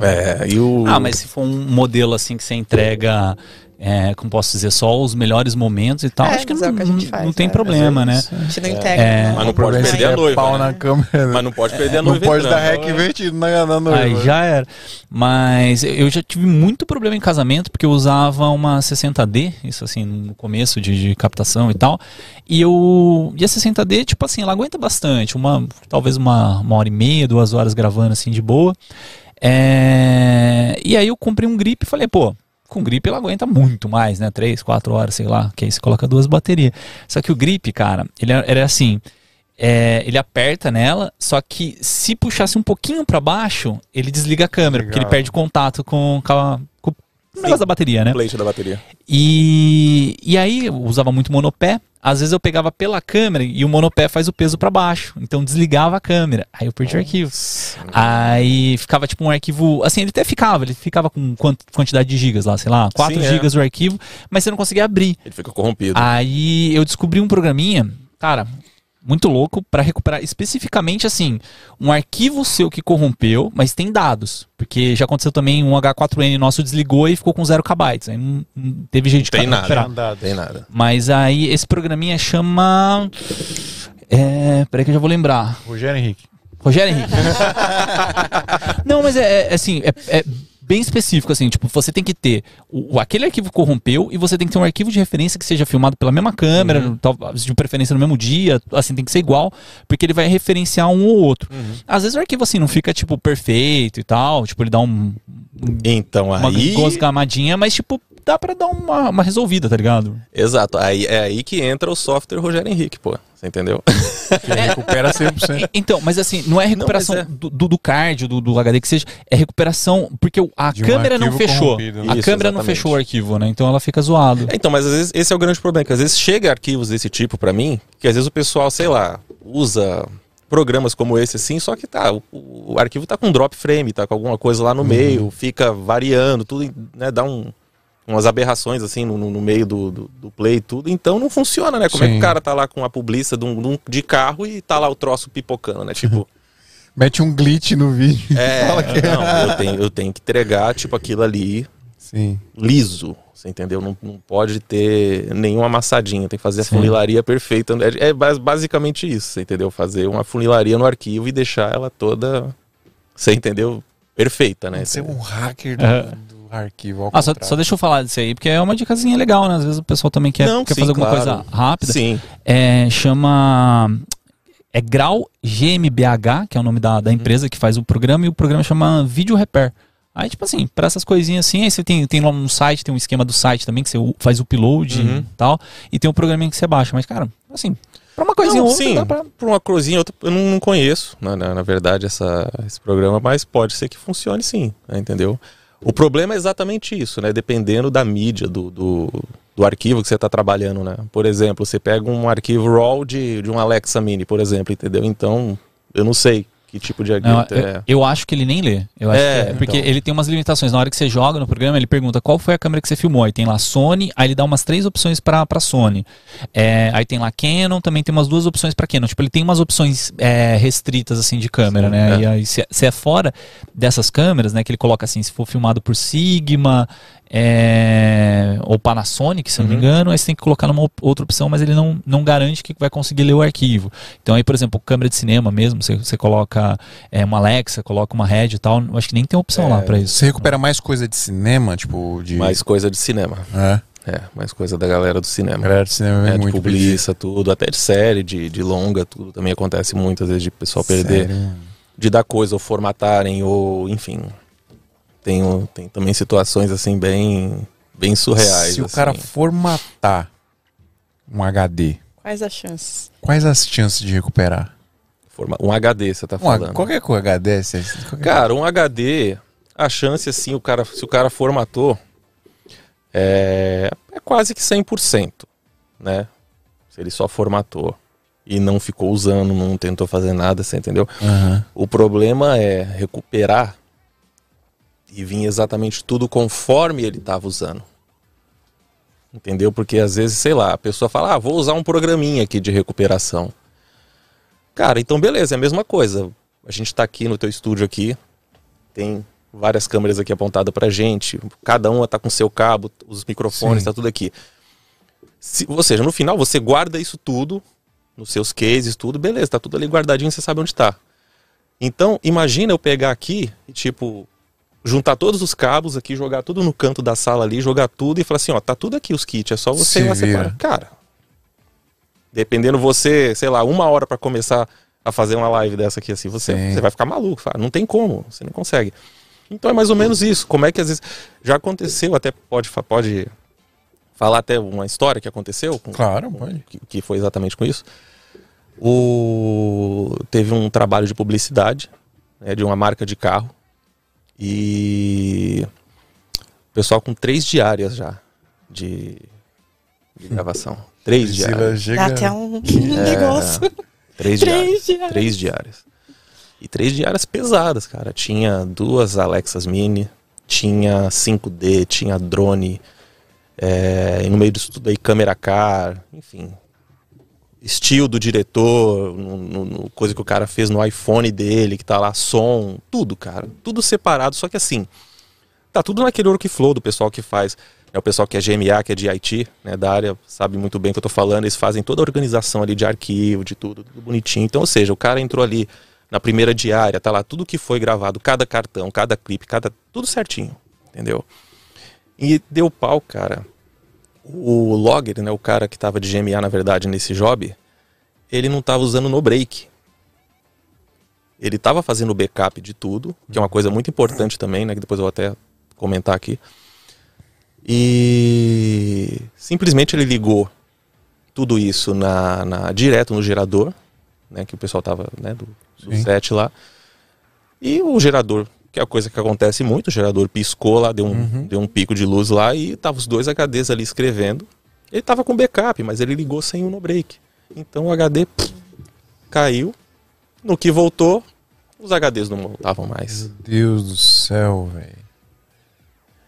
É, e o. Ah, mas se for um modelo assim que você entrega, é, como posso dizer, só os melhores momentos e tal, É, acho que mas não, é que a gente não- faz, não tem é. problema, né? A gente não integra. É. não. Mas não pode Problema perder é a noiva, pau né? na câmera. Mas não pode perder a não noiva pode dar rec invertido na, na noiva. Aí já era. Mas eu já tive muito problema em casamento porque eu usava uma 60D, isso assim, no começo de, de captação e tal. E eu. E a 60D, tipo assim, ela aguenta bastante. Uma, talvez uma, uma hora e meia, duas horas gravando assim de boa. É, E aí eu comprei um grip e falei, pô. Com grip ela aguenta muito mais, né? Três, quatro horas, sei lá. Que aí você coloca duas baterias. Só que o grip, cara, ele era era assim. É, ele aperta nela, só que se puxasse um pouquinho pra baixo, ele desliga a câmera, porque ele Legal. perde contato com, com, a- o negócio da bateria, né? Plate da bateria. E, e aí eu usava muito monopé. Às vezes eu pegava pela câmera e o monopé faz o peso pra baixo. Então desligava a câmera. Aí eu perdi o arquivo. Aí ficava tipo um arquivo. Assim, ele até ficava, ele ficava com quant- quantidade de gigas lá, sei lá, 4 Sim, é. gigas o arquivo, mas você não conseguia abrir. Ele fica corrompido. Aí eu descobri um programinha, cara, muito louco, pra recuperar especificamente assim, um arquivo seu que corrompeu, mas tem dados. Porque já aconteceu também um H4N nosso desligou e ficou com 0 KB. Aí não, não teve jeito de Tem nada. recuperar. Tem nada. Mas aí esse programinha chama. É. Peraí que eu já vou lembrar. Rogério Henrique. Rogério Henrique. [laughs] Não, mas é, é, assim, é, é bem específico, assim, tipo, você tem que ter o, aquele arquivo corrompeu e você tem que ter um arquivo de referência que seja filmado pela mesma câmera, tal- de preferência no mesmo dia, assim, tem que ser igual, porque ele vai referenciar um ou outro. Às vezes o arquivo, assim, não fica, tipo, perfeito e tal, tipo, ele dá um, Então uma aí. gosgamadinha, mas, tipo, dá pra dar uma, uma resolvida, tá ligado? Exato. Aí, é aí que entra o software Rogério Henrique, pô. Você entendeu? Que recupera [laughs] 100%. E- Então, mas assim, não é recuperação mas é. do, do, do card, do, do HD que seja, é recuperação porque a De um câmera não arquivo fechou. né? A Isso, câmera não exatamente. fechou o arquivo, né? Então ela fica zoado. É, Então, mas às vezes esse é o grande problema, que às vezes chega arquivos desse tipo pra mim, que às vezes o pessoal, sei lá, usa programas como esse assim, só que tá, o, o arquivo tá com drop frame, tá com alguma coisa lá no meio, fica variando, tudo, né, dá um, umas aberrações assim no, no- meio do, do, do play e tudo, então não funciona, né? Como é que Sim. o cara tá lá com a publiça de, um, de carro e tá lá o troço pipocando, né? Tipo, [laughs] Mete um glitch no vídeo. é, Fala que não, eu tenho, eu tenho que entregar, tipo, aquilo ali Sim. liso, você entendeu? Não, não pode ter nenhuma amassadinha, tem que fazer a Sim. funilaria perfeita. É, é bas- basicamente isso, você entendeu? Fazer uma funilaria no arquivo e deixar ela toda, você entendeu? Perfeita, né? Ser um hacker do, É. do arquivo. ao Ah, só, só deixa eu falar disso aí, porque é uma dicasinha legal, né? Às vezes o pessoal também quer, Não, quer sim, fazer alguma claro. coisa rápida. Sim, É, chama. É Grau GmbH, que é o nome da, Uhum. da empresa que faz o programa, e o programa chama Video Repair. Aí, tipo assim, para essas coisinhas assim, aí você tem, tem lá um site, tem um esquema do site também, que você faz o upload Uhum. e tal, e tem um programinha que você baixa. Mas, cara, assim, pra uma coisinha Não, ou outra, sim, dá pra. por uma cruzinha outra, eu não, não conheço, na, na, na verdade, essa, esse programa, mas pode ser que funcione sim, né, entendeu? O problema é exatamente isso, né? Dependendo da mídia, do, do, do arquivo que você está trabalhando, né? Por exemplo, você pega um arquivo RAW de, de um Alexa Mini, por exemplo, entendeu? Então, eu não sei que tipo de Não, argumento eu, é. eu acho que ele nem lê. Eu acho É, que é, porque então. ele tem umas limitações. Na hora que você joga no programa, ele pergunta qual foi a câmera que você filmou. Aí tem lá Sony, aí ele dá umas três opções pra, pra Sony. É, aí tem lá Canon, também tem umas duas opções pra Canon. Tipo, ele tem umas opções é, restritas, assim, de câmera, Sim, né? é. E aí, se, se é fora dessas câmeras, né, que ele coloca assim, se for filmado por Sigma, é, ou Panasonic, se eu não me Uhum. engano, aí você tem que colocar numa outra opção, mas ele não, não garante que vai conseguir ler o arquivo. Então aí, por exemplo, câmera de cinema mesmo, você, você coloca é, uma Alexa, coloca uma Red e tal, eu acho que nem tem opção lá pra isso. Você recupera mais coisa de cinema, tipo, de. Mais coisa de cinema. É. É, mais coisa da galera do cinema. Galera de cinema é, É, de muito publiça, tudo, até de série, de, de longa, tudo também acontece muitas vezes de o pessoal perder, Sério? de dar coisa ou formatarem, ou enfim. Tem, tem também situações assim bem, bem surreais. Se o assim. cara formatar um HD, Quais as chances? quais as chances de recuperar? Um HD, você tá Um, falando. qualquer coisa HD, você- qualquer- Cara, um HD, a chance assim, o cara, se o cara formatou, é, é quase que 100%, né? Se ele só formatou e não ficou usando, não tentou fazer nada, você entendeu? Aham. O problema é recuperar e vir exatamente tudo conforme ele estava usando. Entendeu? Porque às vezes, sei lá, a pessoa fala, ah, vou usar um programinha aqui de recuperação. Cara, então beleza, é a mesma coisa. A gente tá aqui no teu estúdio aqui, tem várias câmeras aqui apontadas pra gente, cada uma tá com seu cabo, os microfones, Sim. tá tudo aqui. Se- ou seja, no final você guarda isso tudo, nos seus cases, tudo, beleza, tá tudo ali guardadinho, você sabe onde tá. Então, imagina eu pegar aqui e, tipo, juntar todos os cabos aqui, jogar tudo no canto da sala ali, jogar tudo e falar assim, ó, tá tudo aqui os kits, é só você Se ir lá separar. Cara, dependendo você, sei lá, uma hora pra começar a fazer uma live dessa aqui assim, você, Sim. você vai ficar maluco, fala, não tem como, você não consegue. Então é mais ou menos isso. Como é que às vezes já aconteceu, até pode pode falar até uma história que aconteceu com, Claro, pode. que, que foi exatamente com isso. O teve um trabalho de publicidade né, de uma marca de carro e o pessoal com três diárias já de, de gravação. Três Priscila diárias. chega- Dá até um [laughs] [laughs] É, negócio. Três Três diárias. diárias. Três diárias. E três diárias pesadas, cara. Tinha duas Alexas Mini, tinha 5D, tinha drone, é, e no meio disso tudo aí câmera car, enfim. Estilo do diretor, no- no- no- coisa que o cara fez no iPhone dele, que tá lá, som, tudo, cara. Tudo separado, só que assim, tá tudo naquele workflow do pessoal que faz. É o pessoal que é GMA, que é de IT, né, da área, sabe muito bem o que eu tô falando. Eles fazem toda a organização ali de arquivo, de tudo, tudo bonitinho. Então, ou seja, o cara entrou ali na primeira diária, tá lá tudo que foi gravado, cada cartão, cada clipe, cada tudo certinho, entendeu? E deu pau, cara. O logger, né, o cara que tava de GMA na verdade nesse job, ele não tava usando no break. Ele tava fazendo o backup de tudo, que é uma coisa muito importante também, né, que depois eu vou até comentar aqui. E simplesmente ele ligou tudo isso na, na- direto no gerador, né, que o pessoal tava, né, do, do set lá. E o gerador, que é a coisa que acontece muito, o gerador piscou lá, deu um, deu um pico de luz lá e tava os dois HDs ali escrevendo. Ele tava com backup, mas ele ligou sem o no break. Então o HD pff, caiu. No que voltou, os HDs não voltavam mais. Meu Deus do céu, velho.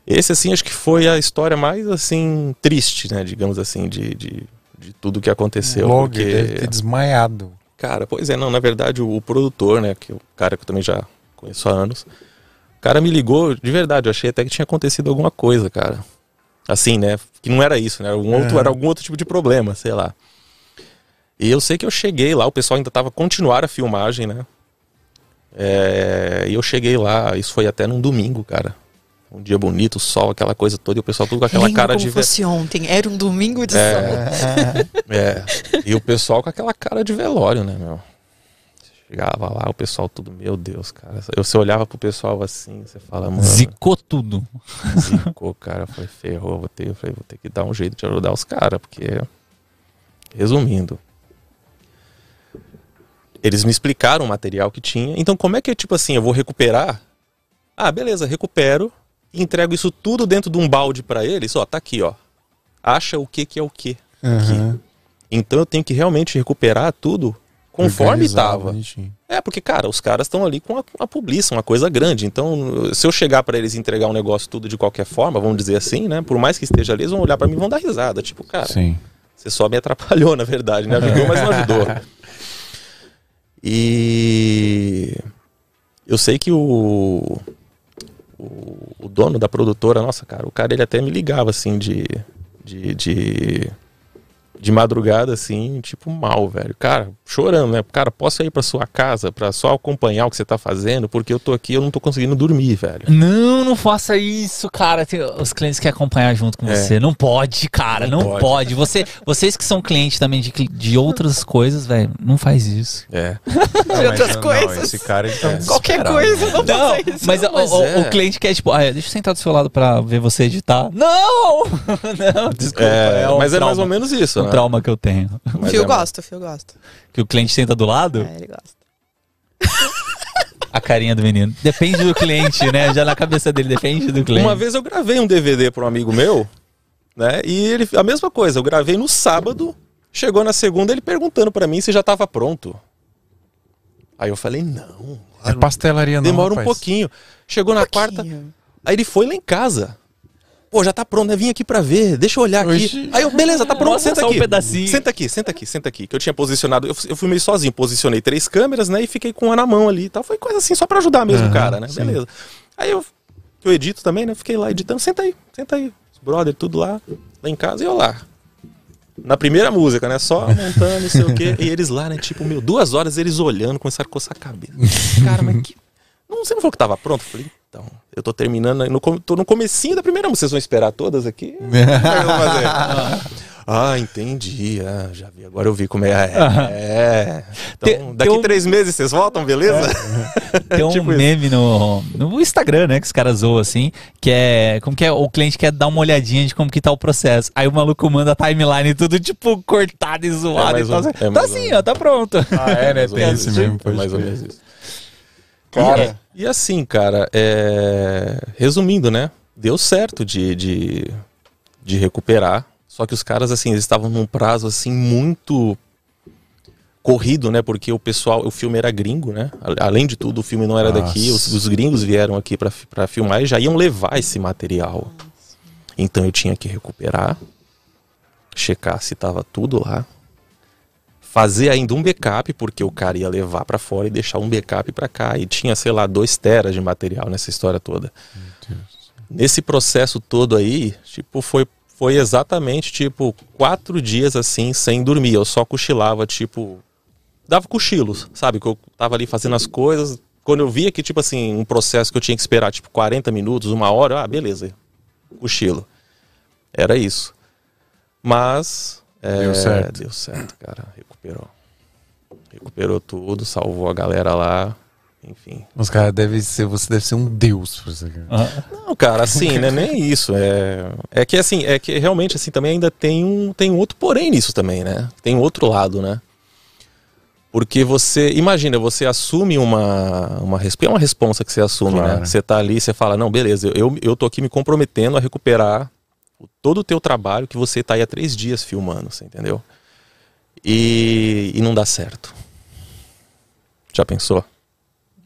Esse, assim, acho que foi a história mais, assim, triste, né? Digamos assim, de, de, de tudo que aconteceu. Logo, porque, deve ter desmaiado. cara, pois é, não, na verdade, o, o produtor, né? Que é o cara que eu também já conheço há anos. O cara me ligou, de verdade, eu achei até que tinha acontecido alguma coisa, cara. Assim, né? Que não era isso, né? Era algum, outro, Aham. era algum outro tipo de problema, sei lá. E eu sei que eu cheguei lá, o pessoal ainda tava continuar a filmagem, né? É, e eu cheguei lá, isso foi até num domingo, cara. Um dia bonito, sol, aquela coisa toda, e o pessoal tudo com aquela Lembro cara como de. ve- fosse ontem. Era um domingo de sol. [laughs] É. E o pessoal com aquela cara de velório, né, meu? Chegava lá, o pessoal tudo, meu Deus, cara. Eu, você olhava pro pessoal assim, você fala, mano, Zicou tudo. zicou, [laughs] cara. Falei, ferrou, vou ter, eu falei, vou ter que dar um jeito de ajudar os caras, porque. Resumindo. Eles me explicaram o material que tinha. Então, como é que é tipo assim, eu vou recuperar? Ah, beleza, recupero. Entrego isso tudo dentro de um balde pra eles, ó, tá aqui, ó. Acha o que que é o que. Aham. Então eu tenho que realmente recuperar tudo conforme estava. É, porque, cara, os caras estão ali com a, a publiça, uma coisa grande. Então, se eu chegar pra eles e entregar um negócio tudo de qualquer forma, vamos dizer assim, né? Por mais que esteja ali, eles vão olhar pra mim e vão dar risada. Tipo, cara, Sim. você só me atrapalhou, [laughs] na verdade, né? Ajudou, mas não ajudou. [laughs] E eu sei que o, o, dono da produtora, nossa, cara, o cara ele até me ligava assim de, de, de, de madrugada, assim, tipo, mal, velho. Cara, chorando, né? Cara, posso ir pra sua casa pra só acompanhar o que você tá fazendo? Porque eu tô aqui, eu não tô conseguindo dormir, velho. Não, não faça isso, cara. Tem- os clientes querem acompanhar junto com É. você. Não pode, cara. Não, Não pode. pode. Você, vocês que são clientes também de, de outras coisas, velho, não faz isso. É. [laughs] Não, outras não, coisas. esse cara ele tá Qualquer desesperado. coisa, não, Não, faça isso. mas, o- mas o, é. o cliente quer, tipo, ah, deixa eu sentar do seu lado pra ver você editar. Não! [laughs] não, desculpa. É, um mas é mais trauma. ou menos isso, né? Trauma que eu tenho. Mas Fio é- gosta, o Fio gosta. Que o cliente senta do lado, É, ele gosta. [laughs] a carinha do menino. Depende do cliente, né? Já na cabeça dele, depende do cliente. Uma vez eu gravei um DVD para um amigo meu, né? E ele a mesma coisa, eu gravei no sábado, chegou na segunda ele perguntando para mim se já estava pronto. Aí eu falei: "Não, É pastelaria não, demora um rapaz. pouquinho". Chegou na quarta, Pouquinho. aí ele foi lá em casa. Pô, já tá pronto, né? Vim aqui pra ver, deixa eu olhar aqui. Oxi. Aí eu, beleza, tá pronto, senta só um aqui. pedacinho. Senta aqui, senta aqui, senta aqui. Que eu tinha posicionado, eu, eu fui meio sozinho, posicionei três câmeras, né? E fiquei com uma na mão ali e tal. Foi coisa assim, só pra ajudar mesmo o cara, né? sim. Beleza. Aí eu, eu edito também, né? Fiquei lá editando, senta aí, senta aí. Os brother, tudo lá, lá em casa e eu lá. Na primeira música, né? Só montando, não sei o quê. E eles lá, né? Tipo, meu, duas horas eles olhando, começaram a coçar a cabeça. [laughs] Cara, mas que. Não, você não falou que tava pronto? Eu falei, então, eu tô terminando, no, tô no comecinho da primeira. Vocês vão esperar todas aqui? [laughs] Como é que eu vou fazer? ah, entendi. Ah, já vi. Agora eu vi como é. [laughs] É. Então, daqui tem um- três meses vocês voltam, beleza? Tem [laughs] um Tipo isso. meme no, no Instagram, né, que os caras zoam assim, que é como que é, o cliente quer dar uma olhadinha de como que tá o processo. Aí o maluco manda a timeline tudo tipo cortado e zoado mais e tal. ou- é tá assim, ó, tá pronto. Ah, é, né? Tem esse isso. mesmo. mais ou crer. menos isso. Cara. E, e assim, cara, é... resumindo, né? Deu certo de, de, de recuperar. Só que os caras, assim, eles estavam num prazo, assim, muito corrido, né? Porque o pessoal, o filme era gringo, né? Além de tudo, o filme não era Nossa. daqui. Os, os gringos vieram aqui pra filmar e já iam levar esse material. Então eu tinha que recuperar, checar se tava tudo lá, fazer ainda um backup, porque o cara ia levar pra fora e deixar um backup pra cá. E tinha, sei lá, dois teras de material nessa história toda. Nesse processo todo aí, tipo, foi, foi exatamente, tipo, quatro dias assim, sem dormir. Eu só cochilava, tipo. Dava cochilos, sabe? Que eu tava ali fazendo as coisas. Quando eu via que, tipo assim, um processo que eu tinha que esperar, tipo, 40 minutos, uma hora, ah, beleza. Cochilo. Era isso. Mas. é, Deu certo. Deu certo, cara. Recuperou. Recuperou tudo, salvou a galera lá. Enfim. Os caras devem ser, você deve ser um deus você. cara. Ah, Não, cara, assim, né? Nem isso. É, é que assim, é que realmente assim também ainda tem um, tem um outro porém nisso também, né? Tem um outro lado, né? Porque você, imagina, você assume uma uma é uma responsa que você assume, né? Claro. Você tá ali, você fala, não, beleza, eu, eu tô aqui me comprometendo a recuperar todo o teu trabalho que você tá aí há três dias filmando, você entendeu? E, e não dá certo. Já pensou?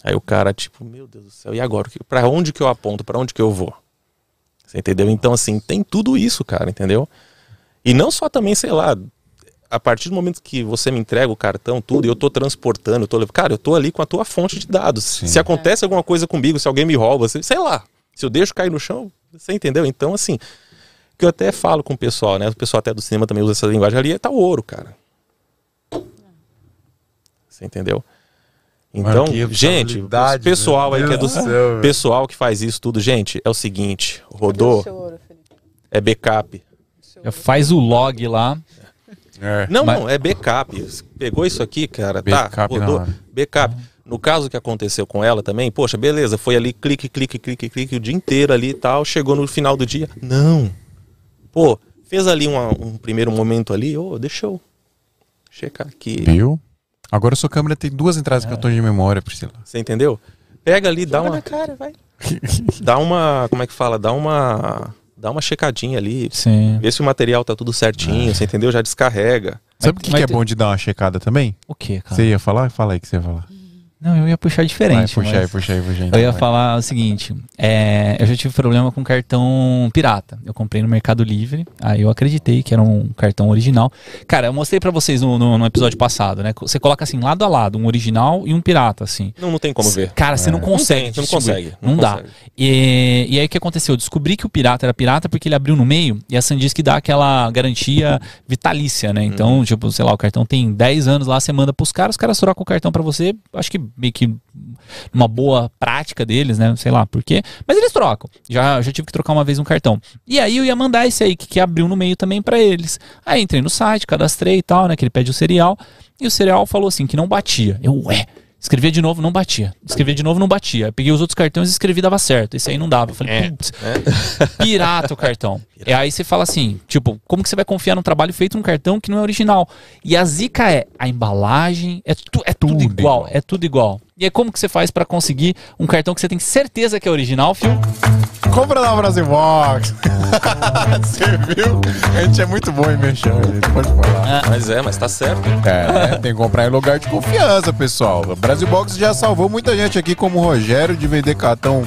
Aí o cara, tipo, meu Deus do céu, e agora? Pra onde que eu aponto? Pra onde que eu vou? Você entendeu? Então, assim, tem tudo isso, cara, entendeu? E não só também, sei lá, a partir do momento que você me entrega o cartão, tudo, e eu tô transportando, eu tô levando. Cara, eu tô ali com a tua fonte de dados. Sim. Se acontece alguma coisa comigo, se alguém me rouba, se- sei lá, se eu deixo cair no chão, você entendeu? Então, assim, que eu até falo com o pessoal, né? O pessoal até do cinema também usa essa linguagem ali, tá o ouro, cara. Você entendeu? Então, Mano, gente, pessoal aí que é do céu, pessoal que faz isso tudo, gente, é o seguinte, rodou, é backup. já faz o log lá. É. Não, Mas- não, é backup. Pegou isso aqui, cara, Backup tá, rodou, backup. No caso que aconteceu com ela também, poxa, beleza, foi ali clique, clique, clique, clique o dia inteiro ali e tal, chegou no final do dia, não. Pô, fez ali uma- um primeiro momento ali, ô, deixa eu checar aqui. Viu? Agora sua câmera tem duas entradas de cartão de memória, Priscila. Você entendeu? Pega ali, dá Joga uma na cara, vai. [laughs] [laughs] dá uma. Como é que fala? Dá uma. Dá uma checadinha ali. Sim. Vê se o material tá tudo certinho, você entendeu? Já descarrega. Sabe o que, que é bom de dar uma checada também? O que, cara? Você ia falar? Fala aí que você ia falar. Não, eu ia puxar Vai, diferente. puxa aí, puxa aí, puxa aí. Eu ia Vai. falar o seguinte, é, eu já tive problema com cartão pirata. Eu comprei no Mercado Livre, aí eu acreditei que era um cartão original. Cara, eu mostrei pra vocês no, no- no episódio passado, né? Você coloca assim, lado a lado, um original e um pirata, assim. Não, não tem como ver. Cara, você não consegue. Não tem, não consegue, Não, não dá. consegue. E, e aí o que aconteceu? Eu descobri que o pirata era pirata porque ele abriu no meio e a Sandisk dá aquela garantia vitalícia, né? Então, tipo, sei lá, o cartão tem 10 anos lá, você manda pros caras, os caras trocam o cartão pra você, acho que meio que uma boa prática deles, né? Sei lá por quê. Mas eles trocam. Já, já tive que trocar uma vez um cartão. E aí eu ia mandar esse aí, que, que abriu no meio também pra eles. Aí entrei no site, cadastrei e tal, né? Que ele pede o cereal. E o cereal falou assim, que não batia. Eu, ué. Escrevia de novo, não batia. Escrevia de novo, não batia. Peguei os outros cartões e escrevi, dava certo. Esse aí não dava. Eu falei, É, putz, [laughs] pirata o cartão. [laughs] E aí você fala assim, tipo, como que você vai confiar num trabalho feito num cartão que não é original? E a zica é, a embalagem, é, tu, é tudo, Tudo igual, igual. é tudo igual. E aí como que você faz pra conseguir um cartão que você tem certeza que é original, Fio? Compra na Brasil Box. [laughs] Você viu? A gente é muito bom em mexer, gente. Pode falar. Mas é, mas tá certo. É, tem que comprar em lugar de confiança, pessoal. A Brasil Box já salvou muita gente aqui, como o Rogério, de vender cartão.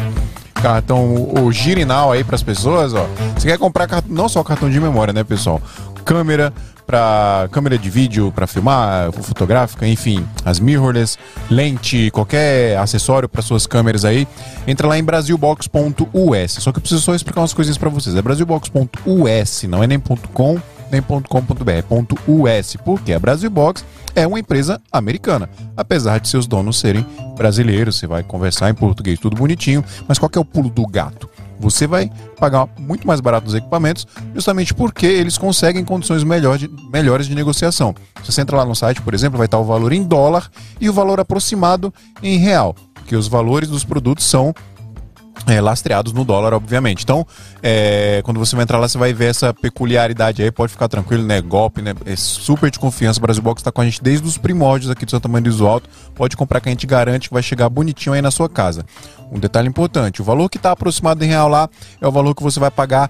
Cartão, o Girinal aí pras pessoas, ó. Você quer comprar cartão, não só cartão de memória, né, pessoal? Câmera para câmera de vídeo para filmar, fotográfica, enfim, as mirrorless, lente, qualquer acessório para suas câmeras aí, entra lá em brasilbox.us. Só que eu preciso só explicar umas coisinhas para vocês. É brasilbox.us, não é nem .com nem .com.br, é .us, porque a Brasilbox é uma empresa americana, apesar de seus donos serem brasileiros, você vai conversar em português tudo bonitinho, mas qual que é o pulo do gato? Você vai pagar muito mais barato nos equipamentos, justamente porque eles conseguem condições melhor de- melhores de negociação. Se você entra lá no site, por exemplo, vai estar o valor em dólar e o valor aproximado em real, porque os valores dos produtos são é, lastreados no dólar, obviamente. Então, é, quando você vai entrar lá, você vai ver essa peculiaridade aí. Pode ficar tranquilo, né? Golpe, né? É super de confiança. O Brasil Box está com a gente desde os primórdios aqui do Santa Maria do Alto. Pode comprar que a gente garante que vai chegar bonitinho aí na sua casa. Um detalhe importante: o valor que está aproximado em real lá é o valor que você vai pagar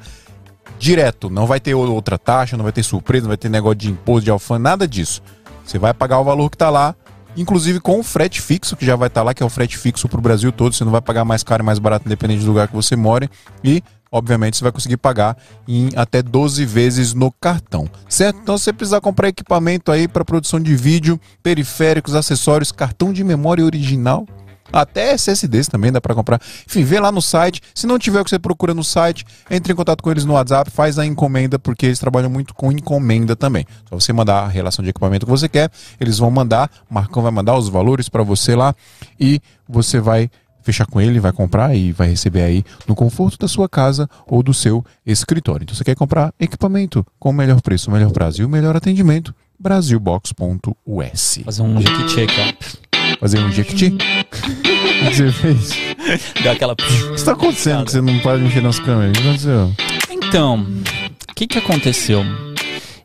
direto. Não vai ter outra taxa, não vai ter surpresa, não vai ter negócio de imposto, de alfândega, nada disso. Você vai pagar o valor que está lá, inclusive com o frete fixo, que já vai estar lá, que é o frete fixo para o Brasil todo. Você não vai pagar mais caro e mais barato, independente do lugar que você mora. E, obviamente, você vai conseguir pagar em até 12 vezes no cartão. Certo? Então, se você precisar comprar equipamento aí para produção de vídeo, periféricos, acessórios, cartão de memória original. Até SSDs também dá para comprar. Enfim, vê lá no site. Se não tiver o que você procura no site, entre em contato com eles no WhatsApp, faz a encomenda, porque eles trabalham muito com encomenda também. Só você mandar a relação de equipamento que você quer, eles vão mandar, o Marcão vai mandar os valores para você lá e você vai fechar com ele, vai comprar e vai receber aí no conforto da sua casa ou do seu escritório. Então você quer comprar equipamento com o melhor preço, o melhor prazo e o melhor atendimento? Brasilbox.us. Fazer um jequiti aqui. Fazer um jequiti? O [laughs] que você fez? Deu aquela... O que está acontecendo que você não pode mexer nas câmeras? O que aconteceu? Então, o que que aconteceu?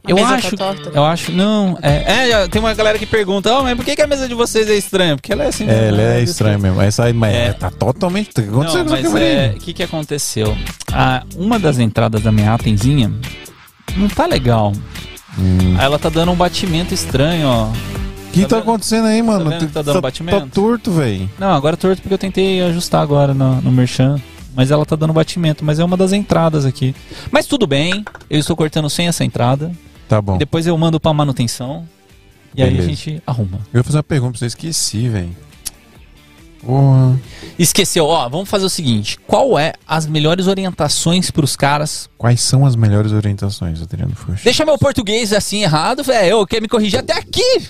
Eu tá acho, torta? eu acho, não, é, é, tem uma galera que pergunta, oh, mas por que, que a mesa de vocês é estranha? Porque ela é assim. É, né? ele é estranho mesmo. Essa aí, mas É. é, tá totalmente. O que aconteceu Não, mas é, aí? o que que aconteceu? Ah, uma das entradas da minha atenzinha não tá legal. Hum. Ela tá dando um batimento estranho, ó. O que tá tá, acontecendo aí, mano? vendo que tá dando batimento? Tá torto, velho. Não, agora torto porque eu tentei ajustar agora no, no Merchan. Mas ela tá dando batimento, mas é uma das entradas aqui. Mas tudo bem, eu estou cortando sem essa entrada. Tá bom. Depois eu mando pra manutenção. E aí a Beleza. gente arruma. Eu ia fazer uma pergunta pra você, esqueci, velho. Esqueceu, ó, vamos fazer o seguinte: qual é as melhores orientações pros caras? Quais são as melhores orientações, Adriano Fuxa? Deixa meu português assim errado, velho. Eu quero me corrigir até aqui.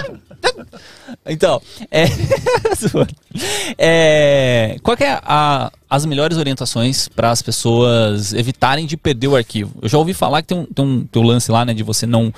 [laughs] então, é. [laughs] [laughs] é qual que é a- as melhores orientações para as pessoas evitarem de perder o arquivo? Eu já ouvi falar que tem um, tem um, tem um lance lá, né, de você não.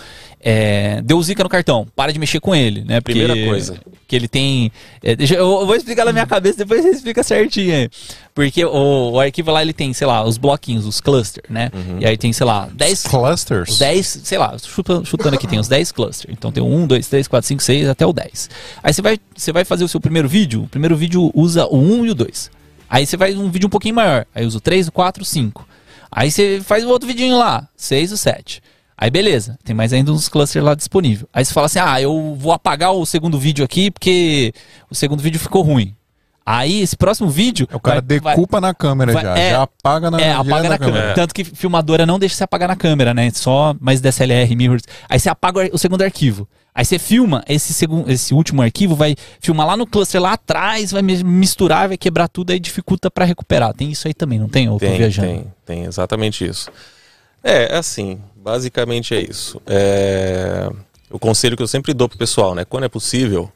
É, deu zica no cartão, para de mexer com ele, né? Porque, Primeira coisa. Que ele tem. é, deixa, eu, eu vou explicar na minha cabeça, depois você explica certinho aí. Porque o, o arquivo lá ele tem, sei lá, os bloquinhos, os clusters, né? E aí tem, sei lá, 10 Clusters? os 10, sei lá, chutando, chutando aqui, tem os 10 clusters. Então tem o 1, 2, 3, 4, 5, 6 até o 10. Aí você vai, você vai fazer o seu primeiro vídeo. O primeiro vídeo usa o 1 e o 2. Aí você faz um vídeo um pouquinho maior. Aí usa o 3, o 4, o 5. Aí você faz um outro vidinho lá, 6 ou 7. Aí beleza, tem mais ainda uns clusters lá disponível. Aí você fala assim: ah, eu vou apagar o segundo vídeo aqui porque o segundo vídeo ficou ruim. Aí esse próximo vídeo. O cara vai- vai- decupa na câmera vai- já. é, já apaga na, é, apaga na câmera. É. Tanto que filmadora não deixa você apagar na câmera, né? Só mais DSLR, mirrors. Aí você apaga o segundo arquivo. Aí você filma esse, segundo, esse último arquivo, vai filmar lá no cluster lá atrás, vai mi- misturar, vai quebrar tudo, aí dificulta pra recuperar. Tem isso aí também, não tem? Eu tô Tem, viajando. tem, tem, exatamente isso. É, assim, basicamente é isso. É, o conselho que eu sempre dou pro pessoal, né? Quando é possível,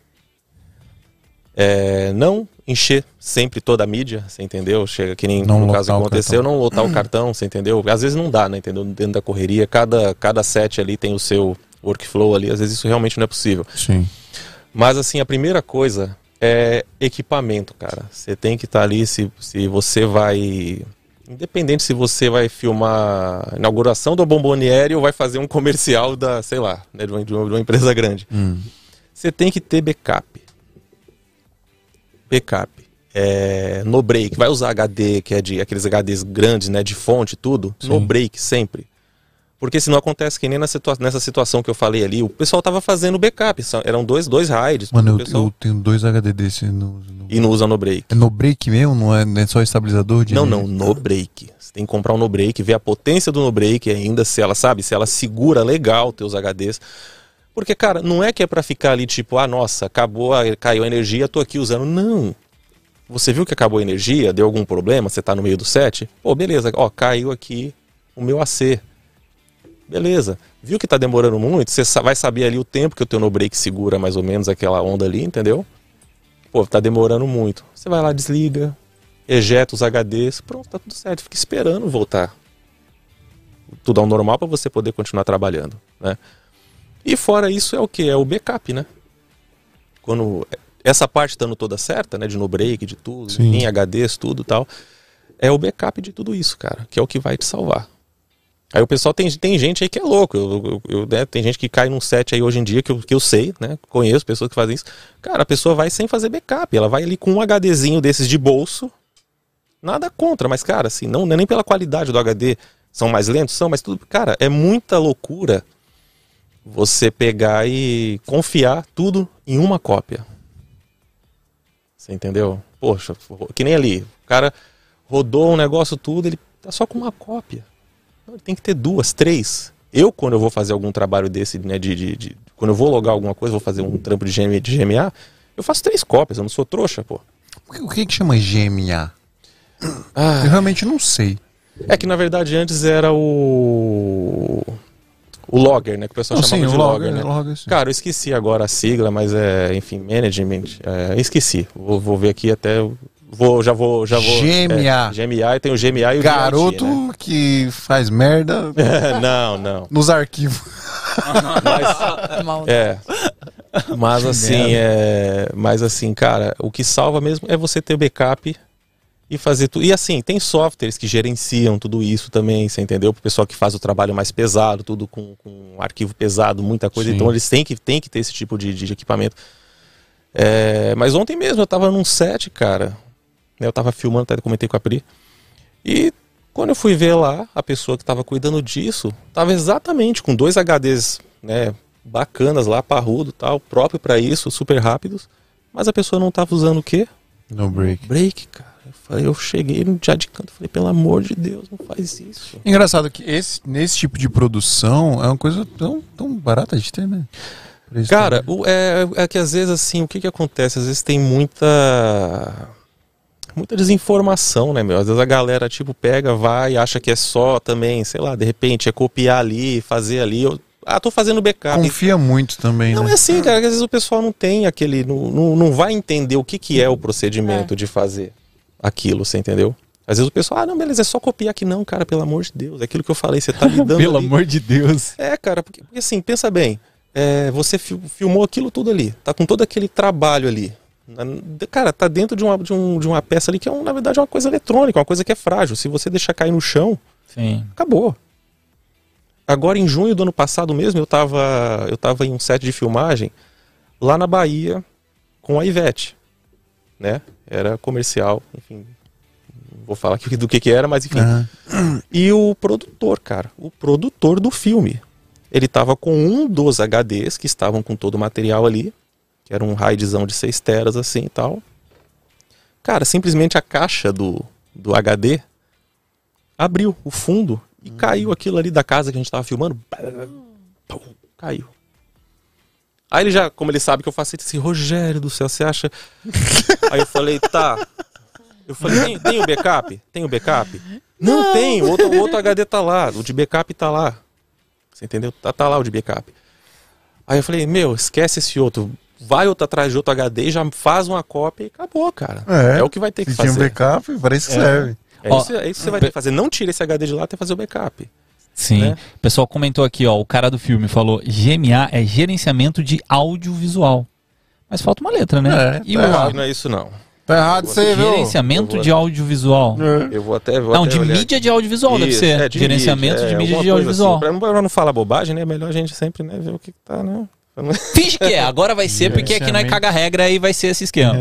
é, não encher sempre toda a mídia, você entendeu? Chega que nem Não no caso o aconteceu, não lotar o cartão, você entendeu? Às vezes não dá, né? Entendeu? Dentro da correria, cada, cada set ali tem o seu workflow ali, às vezes isso realmente não é possível. Sim. Mas assim, a primeira coisa é equipamento, cara. Você tem que estar ali se, se você vai. Independente se você vai filmar a inauguração do Bomboniere ou vai fazer um comercial da, sei lá, né, de, uma, de uma- de uma empresa grande. Hum. Você tem que ter backup. Backup. É, no break, vai usar HD, que é de aqueles HDs grandes, né, de fonte tudo, no Sim. break sempre. Porque senão acontece que nem na situa- nessa situação que eu falei ali, o pessoal tava fazendo backup, são- eram dois, dois raids, Mano, eu, pessoal- eu tenho dois HD desse no, no- e não usa no break. É no break mesmo? Não é, não é só estabilizador de. Não, não, no break. Você tem que comprar um no break, ver a potência do no break ainda, se ela sabe, se ela segura legal teus HDs. Porque, cara, não é que é pra ficar ali tipo, ah, nossa, acabou, caiu a energia, tô aqui usando. Não. Você viu que acabou a energia, deu algum problema, você tá no meio do set? Pô, beleza, ó, caiu aqui o meu AC. Beleza. Viu que tá demorando muito? Você vai saber ali o tempo que o teu no break segura mais ou menos aquela onda ali, entendeu? Pô, tá demorando muito. Você vai lá, desliga, ejeta os HDs, pronto, tá tudo certo. Fica esperando voltar tudo ao normal para você poder continuar trabalhando, né? E fora isso é o que? É o backup, né? Quando essa parte estando toda certa, né, de no break, de tudo, Sim. em HDs, tudo e tal, é o backup de tudo isso, cara, que é o que vai te salvar. Aí o pessoal tem, tem gente aí que é louco. Eu, eu- eu, né, tem gente que cai num set aí hoje em dia que eu, que eu sei, né? Conheço pessoas que fazem isso. Cara, a pessoa vai sem fazer backup. Ela vai ali com um HDzinho desses de bolso. Nada contra, mas, cara, assim, não, não é nem pela qualidade do HD. São mais lentos? São, mas tudo. Cara, é muita loucura você pegar e confiar tudo em uma cópia. Você entendeu? Poxa, que nem ali. O cara rodou um negócio tudo, ele tá só com uma cópia. Não, ele tem que ter duas, três. Eu, quando eu vou fazer algum trabalho desse, né, de, de- de- quando eu vou logar alguma coisa, vou fazer um trampo de, GM, de GMA, eu faço três cópias, eu não sou trouxa, pô. O que, o que que chama GMA? Ah, Eu realmente não sei. é que na verdade antes era o. O logger, né? Que o pessoal chamava sim, de o logger, né? logger, sim. Cara, eu esqueci agora a sigla, mas é, enfim, management. É, esqueci. Vou, vou ver aqui até. Vou, já vou. Já vou GMA. É, GMA e tem o GMA e o Garoto né? que faz merda [laughs] não, não. nos arquivos. [laughs] Mal. É. Mas assim, é. Mas assim, cara, o que salva mesmo é você ter backup e fazer tudo. E assim, tem softwares que gerenciam tudo isso também, você entendeu? Pro pessoal que faz o trabalho mais pesado, tudo com, com arquivo pesado, muita coisa. Sim. Então eles têm que, têm que ter esse tipo de, de equipamento. É, mas ontem mesmo eu tava num set, cara. né, Eu tava filmando, até comentei com a Pri. E quando eu fui ver lá, a pessoa que estava cuidando disso, tava exatamente com dois HDs, né, bacanas lá, parrudo, tal, próprio para isso, super rápidos. Mas a pessoa não tava usando o quê? No break. Break, cara. Eu, cheguei no já de canto, falei, pelo amor de Deus, não faz isso. Engraçado que esse, nesse tipo de produção é uma coisa tão, tão barata de ter, né? Cara, o- é, é que às vezes assim, o que que acontece? Às vezes tem muita muita desinformação, né, meu? Às vezes a galera tipo pega, vai, e acha que é só também, sei lá, de repente é copiar ali, fazer ali, eu, ah, tô fazendo backup. confia muito também, Não né? é assim, cara, que às vezes o pessoal não tem aquele, não, não, não vai entender o que que é o procedimento de fazer aquilo, você entendeu? Às vezes o pessoal, ah, não, beleza, é só copiar aqui. Não, cara, pelo amor de Deus, é aquilo que eu falei, você tá lidando [laughs] Pelo ali. amor de Deus. É, cara, porque, porque assim, pensa bem, é, você fil- filmou aquilo tudo ali, tá com todo aquele trabalho ali. Cara, tá dentro de uma, de, um- de uma peça ali que é, um, na verdade, uma coisa eletrônica, uma coisa que é frágil. Se você deixar cair no chão, Sim. acabou. Agora, em junho do ano passado mesmo, eu tava, eu tava em um set de filmagem lá na Bahia com a Ivete, né? Era comercial, enfim. vou falar aqui do que que era, mas enfim. Aham. E o produtor, cara, o produtor do filme, ele tava com um dos HDs que estavam com todo o material ali, que era um raidzão de 6 teras assim e tal. Cara, simplesmente a caixa do, do HD abriu o fundo e caiu aquilo ali da casa que a gente tava filmando. Pum, Caiu. Aí ele já, como ele sabe que eu faço, ele disse, Rogério do céu, você acha? [laughs] Aí eu falei, tá. Eu falei, tem, tem o backup? Tem o backup? Não, tem, o outro, o outro HD tá lá, o de backup tá lá. Você entendeu? Tá, tá lá o de backup. Aí eu falei, meu, esquece esse outro. Vai outro atrás de outro HD, já faz uma cópia e acabou, cara. É. É, o que vai ter que Se tinha um fazer. backup, parece que É. serve. É, Ó, isso, é isso que você vai ter que fazer. Não tira esse HD de lá até fazer o backup. Sim. né? O pessoal comentou aqui, ó, o cara do filme falou, GMA é gerenciamento de audiovisual. Mas falta uma letra, né? É, e tá o errado. Não é isso não. Tá errado isso aí, viu? gerenciamento de audiovisual. É. Eu vou até. Vou Não, até de olhar mídia de audiovisual deve Isso, ser. é, de gerenciamento mídia, de é, mídia de coisa audiovisual. Assim. Pra não falar bobagem, né? É melhor a gente sempre né, ver o que, que tá, né? Finge que é, agora vai ser, porque aqui nós caga regra e vai ser esse esquema.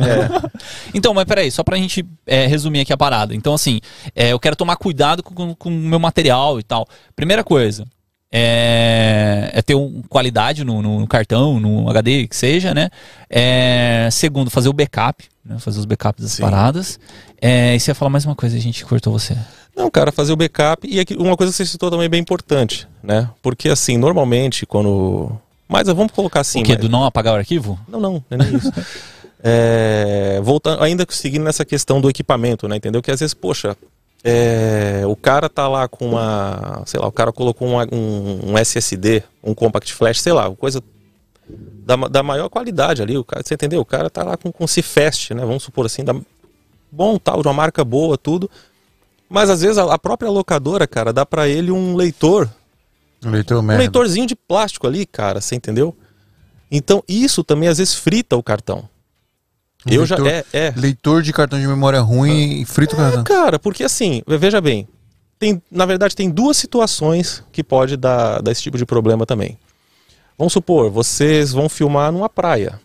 [laughs] então, mas peraí, só pra gente é, resumir aqui a parada. Então, assim, é, eu quero tomar cuidado com, com o meu material e tal. Primeira coisa, é, é ter um, qualidade no, no- no cartão, no HD, que seja, né? É, segundo, fazer o backup, né? fazer os backups das Sim. paradas. É, e você ia falar mais uma coisa, a gente cortou você. Não, cara, fazer o backup. E aqui, uma coisa que você citou também é bem importante, né? Porque assim, normalmente quando. Mas vamos colocar assim. o quê? mas- Do não apagar o arquivo? Não, não, não é nem isso. [laughs] É, voltando, ainda seguindo nessa questão do equipamento, né? Entendeu? Que às vezes, poxa, é, o cara tá lá com uma. Sei lá, o cara colocou uma- um, um SSD, um compact flash, sei lá, coisa da, da maior qualidade ali. O cara, você entendeu? O cara tá lá com, com Cifest, né? Vamos supor assim, da, bom tal, de uma marca boa, tudo. Mas às vezes a, a própria locadora, cara, dá pra ele um leitor Um leitor um leitorzinho de plástico ali, cara, você entendeu? Então isso também às vezes frita o cartão. Um Eu já leitor- é, é. Leitor de cartão de memória ruim e frita o É, cartão. cara, porque assim, veja bem, tem, na verdade tem duas situações que pode dar, dar esse tipo de problema também. Vamos supor, vocês vão filmar numa praia.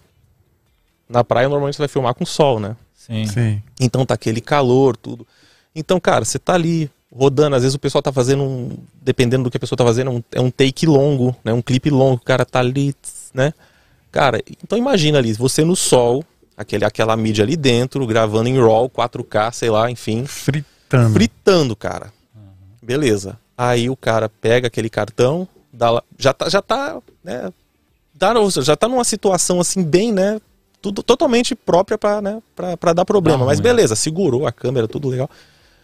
Na praia normalmente você vai filmar com sol, né? Sim. Sim. Então tá aquele calor, tudo. Então, cara, você tá ali rodando, às vezes o pessoal tá fazendo um, dependendo do que a pessoa tá fazendo, é um, é um take longo, né? Um clipe longo, o cara tá ali, né? Cara, então imagina ali, você no sol, aquele, aquela mídia ali dentro, gravando em RAW, 4K, sei lá, enfim, Fritando. fritando, cara. Beleza. Aí o cara pega aquele cartão, dá lá, já tá, já tá, né? Dá, já tá numa situação assim bem, né? Tudo totalmente própria pra, né, pra, pra dar problema. Dá Mas ruim. beleza, segurou a câmera, tudo legal.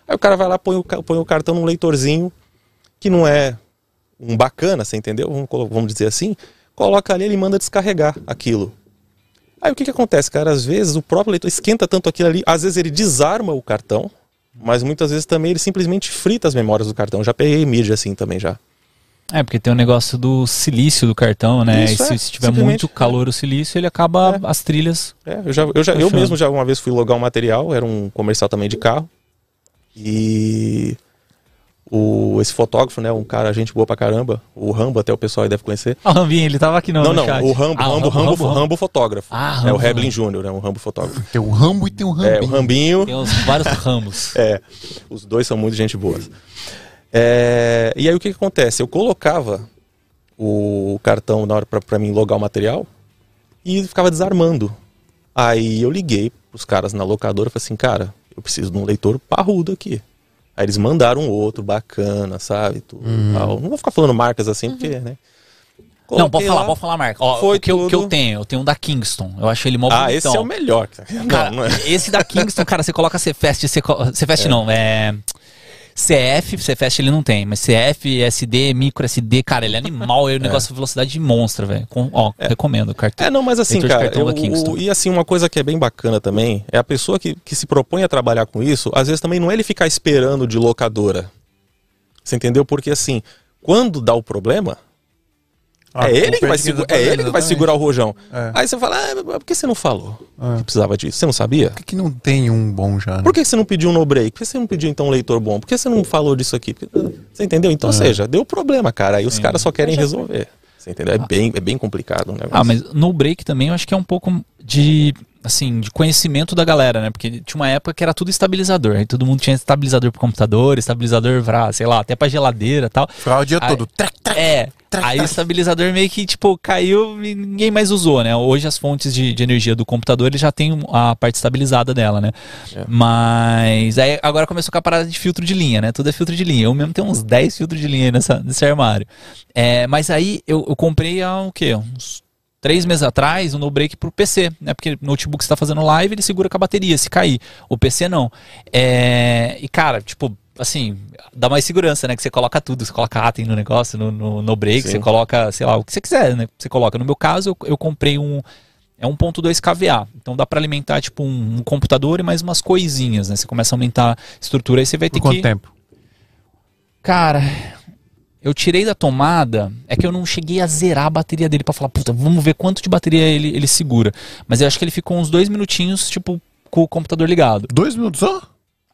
Aí o cara vai lá, põe o, põe o cartão num leitorzinho que não é um bacana, você entendeu? Vamos, vamos dizer assim. Coloca ali, ele manda descarregar aquilo. Aí o que que acontece, cara? Às vezes o próprio leitor esquenta tanto aquilo ali, às vezes ele desarma o cartão, mas muitas vezes também ele simplesmente frita as memórias do cartão. Já peguei mídia assim também já. É, porque tem o negócio do silício do cartão, né? Isso, e se, é, se tiver muito calor o silício, ele acaba É. as trilhas. É, eu já, eu, já, eu mesmo já uma vez fui logar um material, era um comercial também de carro. E o, esse fotógrafo, né, um cara, gente boa pra caramba, o Rambo, até o pessoal aí deve conhecer. Ah, o Rambinho, ele tava aqui no, Não, no não, chat. o Rambo, Ah, Rambo, Rambo, Rambo, fotógrafo. Ah, é o Rambo, Heblin Rambo. Júnior, é um Rambo fotógrafo. Tem o Rambo e tem o Rambinho. É, o Rambinho, Tem os vários ramos. [laughs] É, os dois são muito gente boas. É, e aí o que, que acontece? Eu colocava o cartão na hora pra, pra mim logar o material e ficava desarmando. Aí eu liguei pros caras na locadora e falei assim, cara, eu preciso de um leitor parrudo aqui. Aí eles mandaram um outro bacana, sabe? Tudo, tal. Não vou ficar falando marcas assim, porque, né? Uhum. Não, pode Coloquei falar, lá. pode falar, Marca. Ó, Foi o que, eu, que eu tudo. tenho, eu tenho um da Kingston. Eu acho ele mó Ah, bonitão. esse é o melhor. Cara, Não, não é. esse da Kingston, cara, você coloca Cfest, você co- Cfest não, é CF, Cfest ele não tem, mas CF, SD, micro SD, cara, ele é animal, é um [laughs] negócio de velocidade de monstro, velho. Ó, recomendo, cartão. É, não, mas assim, cara, eu- o- e assim, uma coisa que é bem bacana também, é a pessoa que, que se propõe a trabalhar com isso, às vezes também não é ele ficar esperando de locadora. Você entendeu? Porque assim, quando dá o problema, A é ele culpa que vai, segu- é ele que vai segurar o rojão. É. Aí você fala, ah, por que você não falou É. que precisava disso? Você não sabia? Por que, que não tem um bom já? Né? Por que você não pediu um no-break? Por que você não pediu então um leitor bom? Por que você não falou disso aqui? Você entendeu? Então, ou seja, deu problema, cara. Aí os caras só querem resolver. Você entendeu? É, bem, é bem complicado o negócio. Ah, mas no break também eu acho que é um pouco de assim, de conhecimento da galera, né? Porque tinha uma época que era tudo estabilizador. Aí todo mundo tinha estabilizador pro computador, estabilizador pra, sei lá, até pra geladeira e tal. Ficava o dia Aí- todo. Trac, trac. É, Trac, aí o estabilizador meio que, tipo, caiu e ninguém mais usou, né? Hoje as fontes de, de energia do computador, ele já tem a parte estabilizada dela, né? É. Mas aí agora começou com a parada de filtro de linha, né? Tudo é filtro de linha. Eu mesmo tenho uns 10 filtros de linha nessa, nesse armário. É, mas aí eu, eu comprei há o quê? Uns três meses atrás um no-break pro PC, né? Porque o notebook está fazendo live, ele segura com a bateria, se cair. O PC não. É, e cara, tipo, assim, dá mais segurança, né? Que você coloca tudo, você coloca atem no negócio, no, no, no break, Sim. você coloca, sei lá, o que você quiser, né? Você coloca. No meu caso, eu, eu comprei um. É 1.2 kVA. Então dá para alimentar, tipo, um, um computador e mais umas coisinhas, né? Você começa a aumentar a estrutura, aí você vai ter Por quanto que. tempo? Cara, eu tirei da tomada, é que eu não cheguei a zerar a bateria dele pra falar, puta, vamos ver quanto de bateria ele, ele segura. Mas eu acho que ele ficou uns dois minutinhos, tipo, com o computador ligado. Dois minutos só?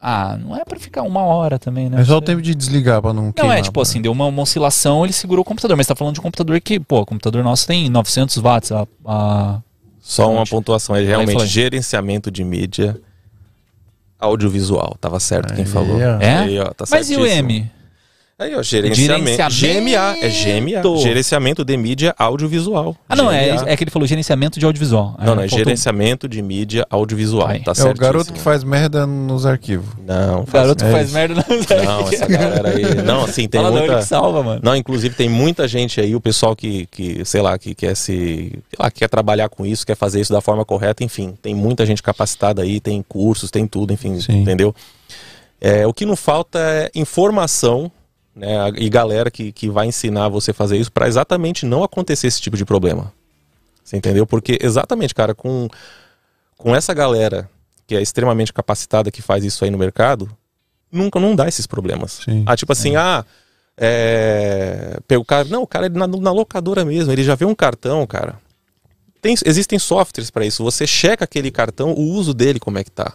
Ah, não é pra ficar uma hora também, né? É só o tempo de desligar pra não Não, queimar, é tipo né? assim, deu uma, uma oscilação, ele segurou o computador. Mas tá falando de um computador que, pô, o computador nosso tem 900 watts. A, a- Só uma pontuação, é Aí realmente gerenciamento de mídia audiovisual. Tava certo quem Aí, falou. ó. É? Aí, ó, tá Mas e o. M? Aí, ó, gerenciamento. GMA, é GMA. Gerenciamento de mídia audiovisual. Ah, não, é, é que ele falou gerenciamento de audiovisual. Não, não, é faltou- gerenciamento de mídia audiovisual. Ai. Tá É o garoto que faz merda nos arquivos. Não, O faz- garoto É faz merda na Não, essa galera aí. [laughs] Não, assim, tem Fala muita. Que salva, mano. Não, inclusive tem muita gente aí, o pessoal que, que sei lá, que quer se. sei lá, quer trabalhar com isso, quer fazer isso da forma correta, enfim. Tem muita gente capacitada aí, tem cursos, tem tudo, enfim, Sim. entendeu? É, o que não falta é informação, né? E galera que, que vai ensinar você a fazer isso para exatamente não acontecer esse tipo de problema. Você entendeu? Porque exatamente, cara, com, com essa galera que é extremamente capacitada que faz isso aí no mercado, nunca não dá esses problemas. Sim. Ah, tipo assim, ah, é, o cara, não, o cara é na, na locadora mesmo, ele já vê um cartão, cara. Tem, existem softwares para isso. Você checa aquele cartão, o uso dele como é que tá.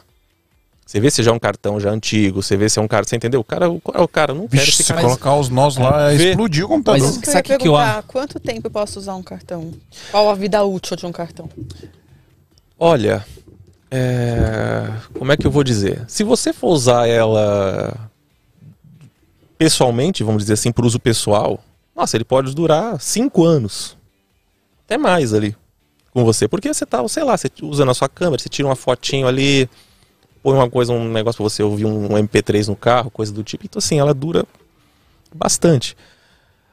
Você vê se já é um cartão já antigo, você vê se é um cara, você entendeu? O cara, o, o cara não quer Vixe, esse se cara. colocar os nós lá, Vê. explodiu o computador. Mas- Isso que eu Sabe que eu perguntar, quanto tempo eu posso usar um cartão? Qual a vida útil de um cartão? Olha, é, como é que eu vou dizer? Se você for usar ela pessoalmente, vamos dizer assim, para uso pessoal, nossa, ele pode durar cinco anos, até mais ali com você, porque você tá, sei lá, você usa na sua câmera, você tira uma fotinho ali, põe uma coisa, um negócio para você ouvir um MP3 no carro, coisa do tipo. Então assim, ela dura bastante.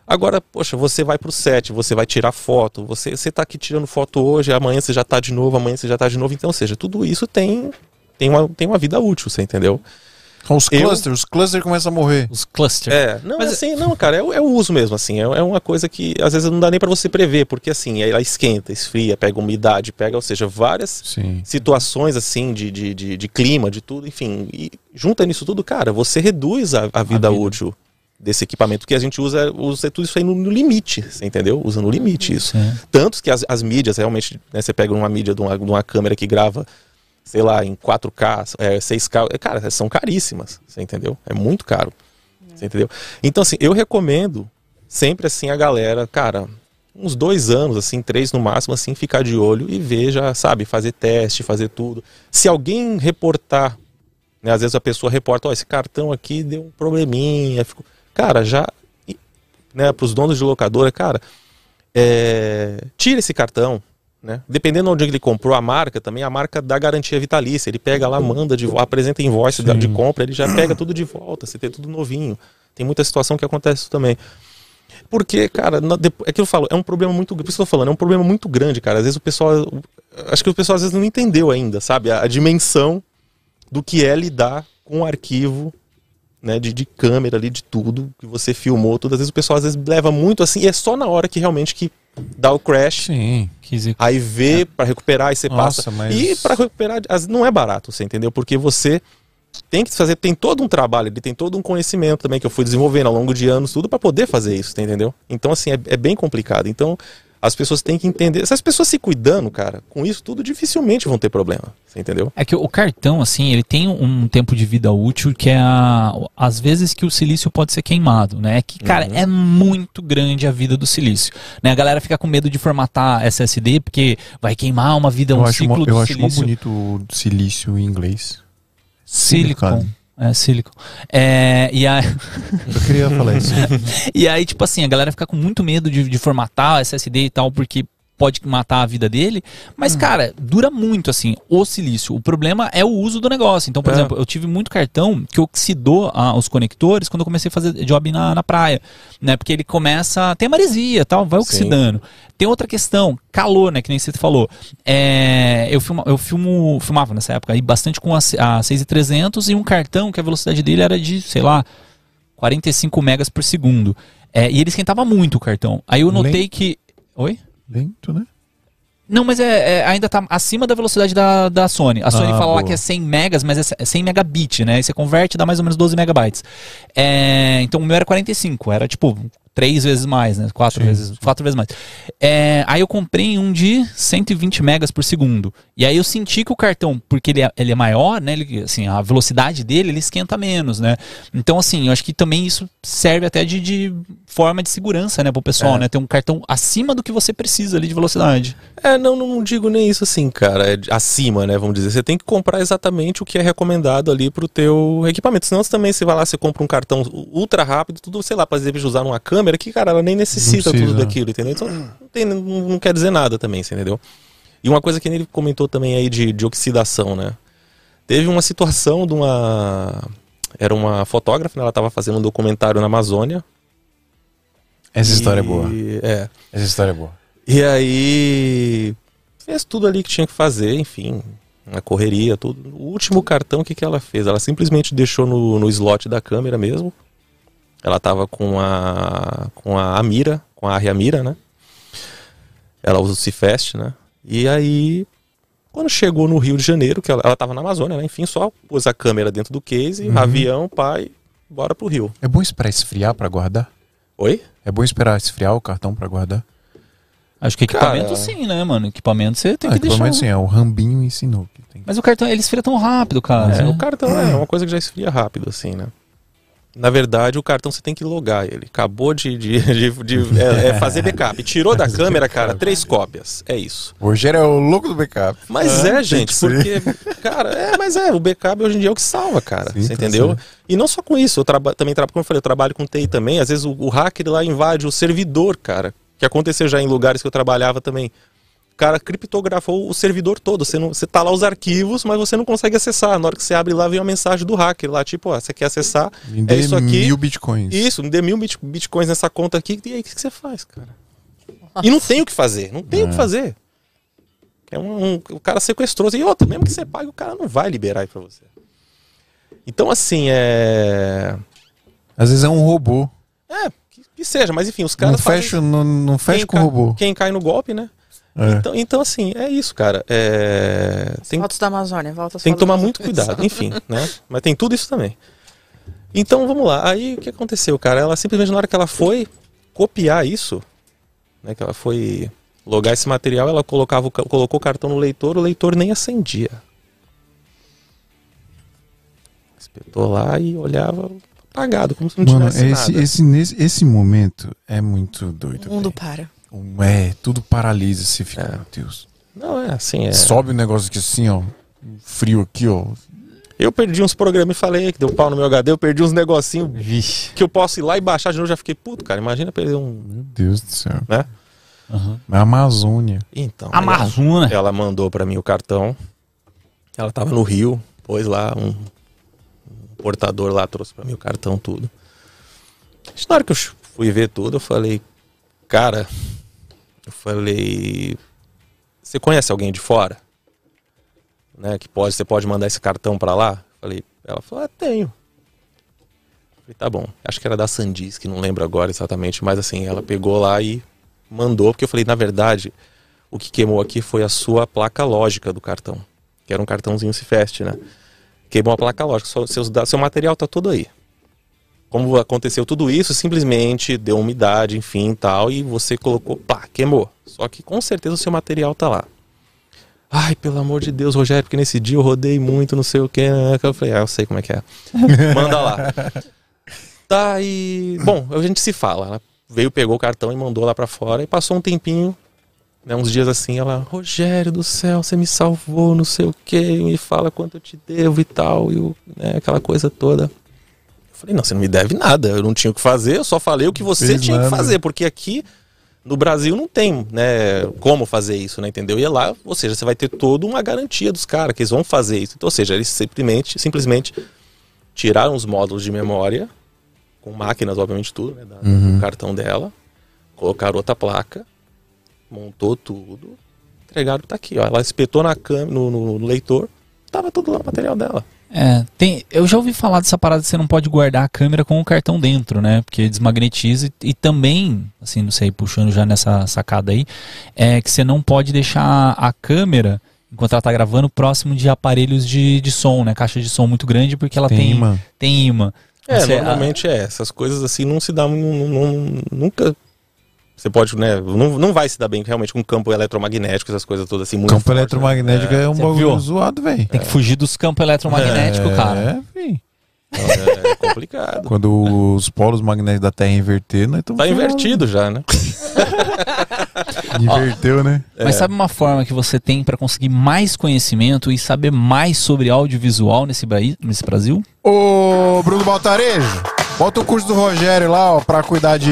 Agora, poxa, você vai pro set, você vai tirar foto, você, você tá aqui tirando foto hoje, amanhã você já tá de novo, amanhã você já tá de novo. Então, ou seja, tudo isso tem, tem, uma, tem uma vida útil, você entendeu? Os Eu- clusters, os clusters começam a morrer. Os clusters. É, não, Mas- assim, não, cara, é, o- é o uso mesmo, assim, é, é uma coisa que às vezes não dá nem pra você prever, porque assim, ela esquenta, esfria, pega umidade, pega, ou seja, várias Sim. situações assim de, de, de, de clima, de tudo, enfim. E junta nisso tudo, cara, você reduz a, a vida vida. útil desse equipamento, que a gente usa, usa tudo isso aí no, no limite, você entendeu? Usa no limite isso. Sim. Tanto que as, as mídias, realmente, né, você pega uma mídia de uma, de uma câmera que grava, sei lá, em 4K, é, 6K, é, cara, são caríssimas, você entendeu? É muito caro, você entendeu? Então, assim, eu recomendo sempre, assim, a galera, cara, uns dois anos, assim, três no máximo, assim, ficar de olho e ver, já, sabe, fazer teste, fazer tudo. Se alguém reportar, né, às vezes a pessoa reporta, ó, esse cartão aqui deu um probleminha, ficou... cara, já, né, pros donos de locadora, cara, é, tira esse cartão, né? Dependendo de onde ele comprou a marca, também a marca dá garantia vitalícia. Ele pega lá, manda de apresenta invoice da- de compra, ele já pega tudo de volta, você tem tudo novinho. Tem muita situação que acontece isso também. Porque, cara, é que eu falo, é um problema muito, por isso que eu tô falando, é um problema muito grande, cara. Às vezes o pessoal, acho que o pessoal às vezes não entendeu ainda, sabe, a, a dimensão do que é lidar com um arquivo, né, de, de câmera ali, de tudo que você filmou, tudo. Às vezes o pessoal às vezes leva muito assim, e é só na hora que realmente que dá o crash, Sim. Aí vê pra recuperar e você Nossa, passa. mas- E pra recuperar as- não é barato, você entendeu? Porque você tem que fazer, tem todo um trabalho, ele tem todo um conhecimento também que eu fui desenvolvendo ao longo de anos, tudo pra poder fazer isso, entendeu? Então assim, é, é bem complicado. Então, As pessoas têm que entender. Se as pessoas se cuidando, cara, com isso tudo, dificilmente vão ter problema. Você entendeu? É que o cartão, assim, ele tem um tempo de vida útil que é a, às vezes que o silício pode ser queimado, né? Que, cara, Uhum. é muito grande a vida do silício. Né? A galera fica com medo de formatar SSD porque vai queimar uma vida, Eu um acho, ciclo do eu acho silício. bonito o silício em inglês. Silicon. Silicon. É, silicon. É, e, a, Eu queria falar isso. [laughs] e aí, tipo assim, a galera fica com muito medo de, de formatar SSD e tal, porque pode matar a vida dele. Mas, cara, dura muito, assim, o silício. O problema é o uso do negócio. Então, por É. exemplo, eu tive muito cartão que oxidou ah, os conectores quando eu comecei a fazer job na, na praia, né? Porque ele começa... Tem maresia tal, vai Sim. oxidando. Tem outra questão, calor, né? Que nem você falou. É, eu filma, eu filmo, filmava nessa época aí bastante com a, a 6300 e um cartão que a velocidade dele era de, sei lá, 45 megas por segundo. É, e ele esquentava muito o cartão. Aí eu notei Lento? que. Oi? Lento, né? Não, mas é, é- ainda tá acima da velocidade da, da Sony. A Sony Ah, fala lá boa. que é 100 megas, mas é 100 megabit, né? Aí você converte, dá mais ou menos 12 megabytes. É, então o meu era 45, era tipo três vezes mais, né? Quatro Sim, vezes, quatro vezes mais. É, aí eu comprei um de 120 megas por segundo. E aí eu senti que o cartão, porque ele é, ele é maior, né? Ele, assim, a velocidade dele, ele esquenta menos, né? Então, assim, eu acho que também isso serve até de, de forma de segurança, né, pro pessoal, É. né? Ter um cartão acima do que você precisa ali de velocidade. É, não, não digo nem isso assim, cara. É acima, né? Vamos dizer. Você tem que comprar exatamente o que é recomendado ali pro teu equipamento. Senão você também você vai lá, você compra um cartão ultra rápido, tudo, sei lá, pra exemplo, usar numa câmera que, cara, ela nem necessita tudo daquilo, entendeu? Então não, tem- não- não quer dizer nada também, entendeu? E uma coisa que ele comentou também aí de, de oxidação, né? Teve uma situação de uma. Era uma fotógrafa, né? Ela tava fazendo um documentário na Amazônia. Essa e- história é boa. É. Essa história é boa. E aí fez tudo ali que tinha que fazer, enfim, na correria, tudo. O último cartão, o que, que ela fez? Ela simplesmente deixou no, no slot da câmera mesmo. Ela tava com a com a Amira, com a Arria Mira, né? Ela usa o Cifest, né? E aí quando chegou no Rio de Janeiro, que ela, ela tava na Amazônia, né? Enfim, só pôs a câmera dentro do case, Uhum. avião, pai, bora pro Rio. É bom esperar esfriar pra guardar? Oi? É bom esperar esfriar o cartão pra guardar? Acho que Cara- equipamento sim, né, mano? Equipamento você tem ah, que deixar. equipamento sim, é o Rambinho ensinou. Que tem. Mas o cartão, ele esfria tão rápido, cara. É, Você- o cartão é uma coisa que já esfria rápido, assim, né? Na verdade, o cartão você tem que logar ele. Acabou de, de, de- de- é, é fazer backup. Tirou da [laughs] câmera, cara, três cópias. É isso. O Rogério é o louco do backup. Mas Ah, é, gente, porque, cara, é, mas é, o backup hoje em dia é o que salva, cara. Sim, você tá entendeu? certo. E não só com isso, eu traba, também trabalho, como eu falei, eu trabalho com TI também. Às vezes o, o hacker lá invade o servidor, cara. Que aconteceu já em lugares que eu trabalhava também. O cara criptografou o servidor todo. Você, não, você tá lá os arquivos, mas você não consegue acessar. Na hora que você abre lá, vem uma mensagem do hacker lá, tipo, ó, você quer acessar? Me é dê isso aqui. mil bitcoins. Isso, me dê mil bit- bitcoins nessa conta aqui. E aí, o que, que você faz, cara? E não tem o que fazer. Não tem o que fazer. É um, um- o cara sequestrou. E outra, mesmo que você pague, o cara não vai liberar aí pra você. Então, assim, é. Às vezes é um robô. É, que, que seja, mas enfim, os Não caras. fazem- fecha, não, não fecha com o cai- robô. Quem cai no golpe, né? É. Então, então, assim, é isso, cara. É, tem, Fotos da Amazônia, volta tem que tomar muito cuidado, [laughs] enfim, né? Mas tem tudo isso também. Então vamos lá. Aí o que aconteceu, cara? Ela simplesmente na hora que ela foi copiar isso, né? Que ela foi logar esse material, ela colocava colocou o cartão no leitor, o leitor nem acendia. Espetou lá e olhava apagado, como se não Mano, tivesse esse, nada. esse, nesse, esse momento é muito doido. O mundo velho. para. Um- É, tudo paralisa. Você fica, É. meu Deus. Não, é assim, é. Sobe o negócio aqui assim, ó. Frio aqui, ó. Eu perdi uns programas e falei que deu pau no meu HD, eu perdi uns negocinhos Vixe. que eu posso ir lá e baixar de novo, já fiquei puto, cara. Imagina perder um. Meu Deus do céu. né? É a Amazônia. Então. Amazônia. Ela mandou pra mim o cartão. Ela tava no Rio, pôs lá um, um portador lá, trouxe pra mim o cartão, tudo. Na hora que eu fui ver tudo, eu falei, cara, eu falei, você conhece alguém de fora? Né, que pode, você pode mandar esse cartão pra lá? Falei, ela falou, ah, tenho. Falei, tá bom. Acho que era da Sandis, que não lembro agora exatamente, mas assim, ela pegou lá e mandou, porque eu falei, na verdade, o que queimou aqui foi a sua placa lógica do cartão. Que era um cartãozinho Cifest, né? Queimou a placa lógica. Seu, seu material tá todo aí. Como aconteceu tudo isso, simplesmente deu umidade, enfim, tal, e você colocou, pá, queimou. Só que com certeza o seu material tá lá. Ai, pelo amor de Deus, Rogério, porque nesse dia eu rodei muito, não sei o que. Eu falei, ah, eu sei como é que é. [laughs] Manda lá. Tá, e. Bom, a gente se fala. Ela veio, pegou o cartão e mandou lá pra fora. E passou um tempinho, né, uns dias assim, ela, Rogério do céu, você me salvou, não sei o que, me fala quanto eu te devo e tal, e o, né, aquela coisa toda. Falei, não, você não me deve nada, eu não tinha o que fazer, eu só falei o que você Fez tinha nada. que fazer, porque aqui no Brasil não tem, né, como fazer isso, né, entendeu? E lá, ou seja, você vai ter toda uma garantia dos caras que eles vão fazer isso. Então, ou seja, eles simplesmente, simplesmente tiraram os módulos de memória, com máquinas, obviamente, tudo, né, da- do cartão dela, colocaram outra placa, montou tudo, entregaram, tá aqui, ó. Ela espetou na câmera, no, no- no leitor, tava tudo lá o material dela. É, tem, eu já ouvi falar dessa parada que você não pode guardar a câmera com o cartão dentro, né? Porque desmagnetiza e, e também, assim, não sei, puxando já nessa sacada aí, é que você não pode deixar a câmera, enquanto ela tá gravando, próximo de aparelhos de, de som, né? Caixa de som muito grande, porque ela Tem tem, imã. tem imã. É, Você- normalmente é. Essas coisas assim não se dá. não- não- nunca. Você pode, né? Não, não vai se dar bem realmente com campo eletromagnético, essas coisas todas assim. Muito Campo forte, eletromagnético é, um Você bagulho viu? zoado, velho. Tem que fugir dos campos eletromagnéticos, cara. É, né? É, é complicado. [laughs] Quando os polos magnéticos da Terra inverter, nós estamos Tá invertido já, né? [laughs] Inverteu, né? Mas sabe uma forma que você tem pra conseguir mais conhecimento e saber mais sobre audiovisual nesse, nesse Brasil? Ô, Bruno Baltarejo, bota o curso do Rogério lá, ó, pra cuidar de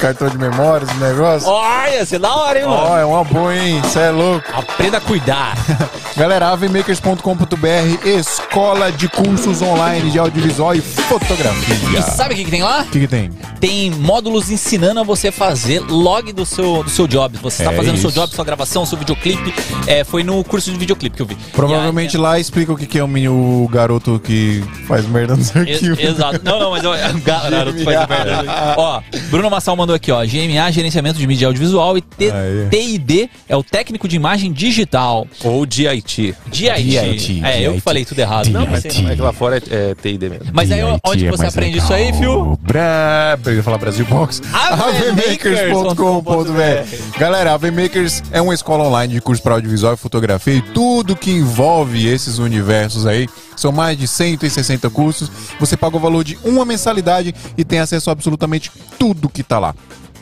cartão de memória, esse negócio. Olha, você é da hora, hein, Ó, é uma boa, hein? Você é louco. Aprenda a cuidar. [laughs] Galera, avemakers.com.br, escola de cursos online de audiovisual e fotografia. E sabe o que, que tem lá? O que, que tem? Tem módulos ensinando a você fazer log do seu, do seu job. Você está É fazendo seu isso. job, sua gravação, seu videoclipe. É, foi no curso de videoclipe que eu vi. Provavelmente aí- lá explica o que, que é o, o garoto que faz merda nos arquivos. Ex- Exato. Não, não, mas eu, [laughs] garoto faz merda. Ó, Bruno Massal mandou aqui, ó. GMA, gerenciamento de mídia audiovisual e. TID é o técnico de imagem digital. Ou DIT. DIT. É, eu que falei tudo errado. Não, mas. É que lá fora é, é TID mesmo. mas aí onde é você aprende isso aí, fio? Bra... Eu ia falar Brasil Box. Avemakers.com.br Galera, a Avemakers é uma escola online de curso para audiovisual e fotografia e tudo que envolve esses universos aí. São mais de 160 cursos. Você paga o valor de uma mensalidade e tem acesso a absolutamente tudo que tá lá.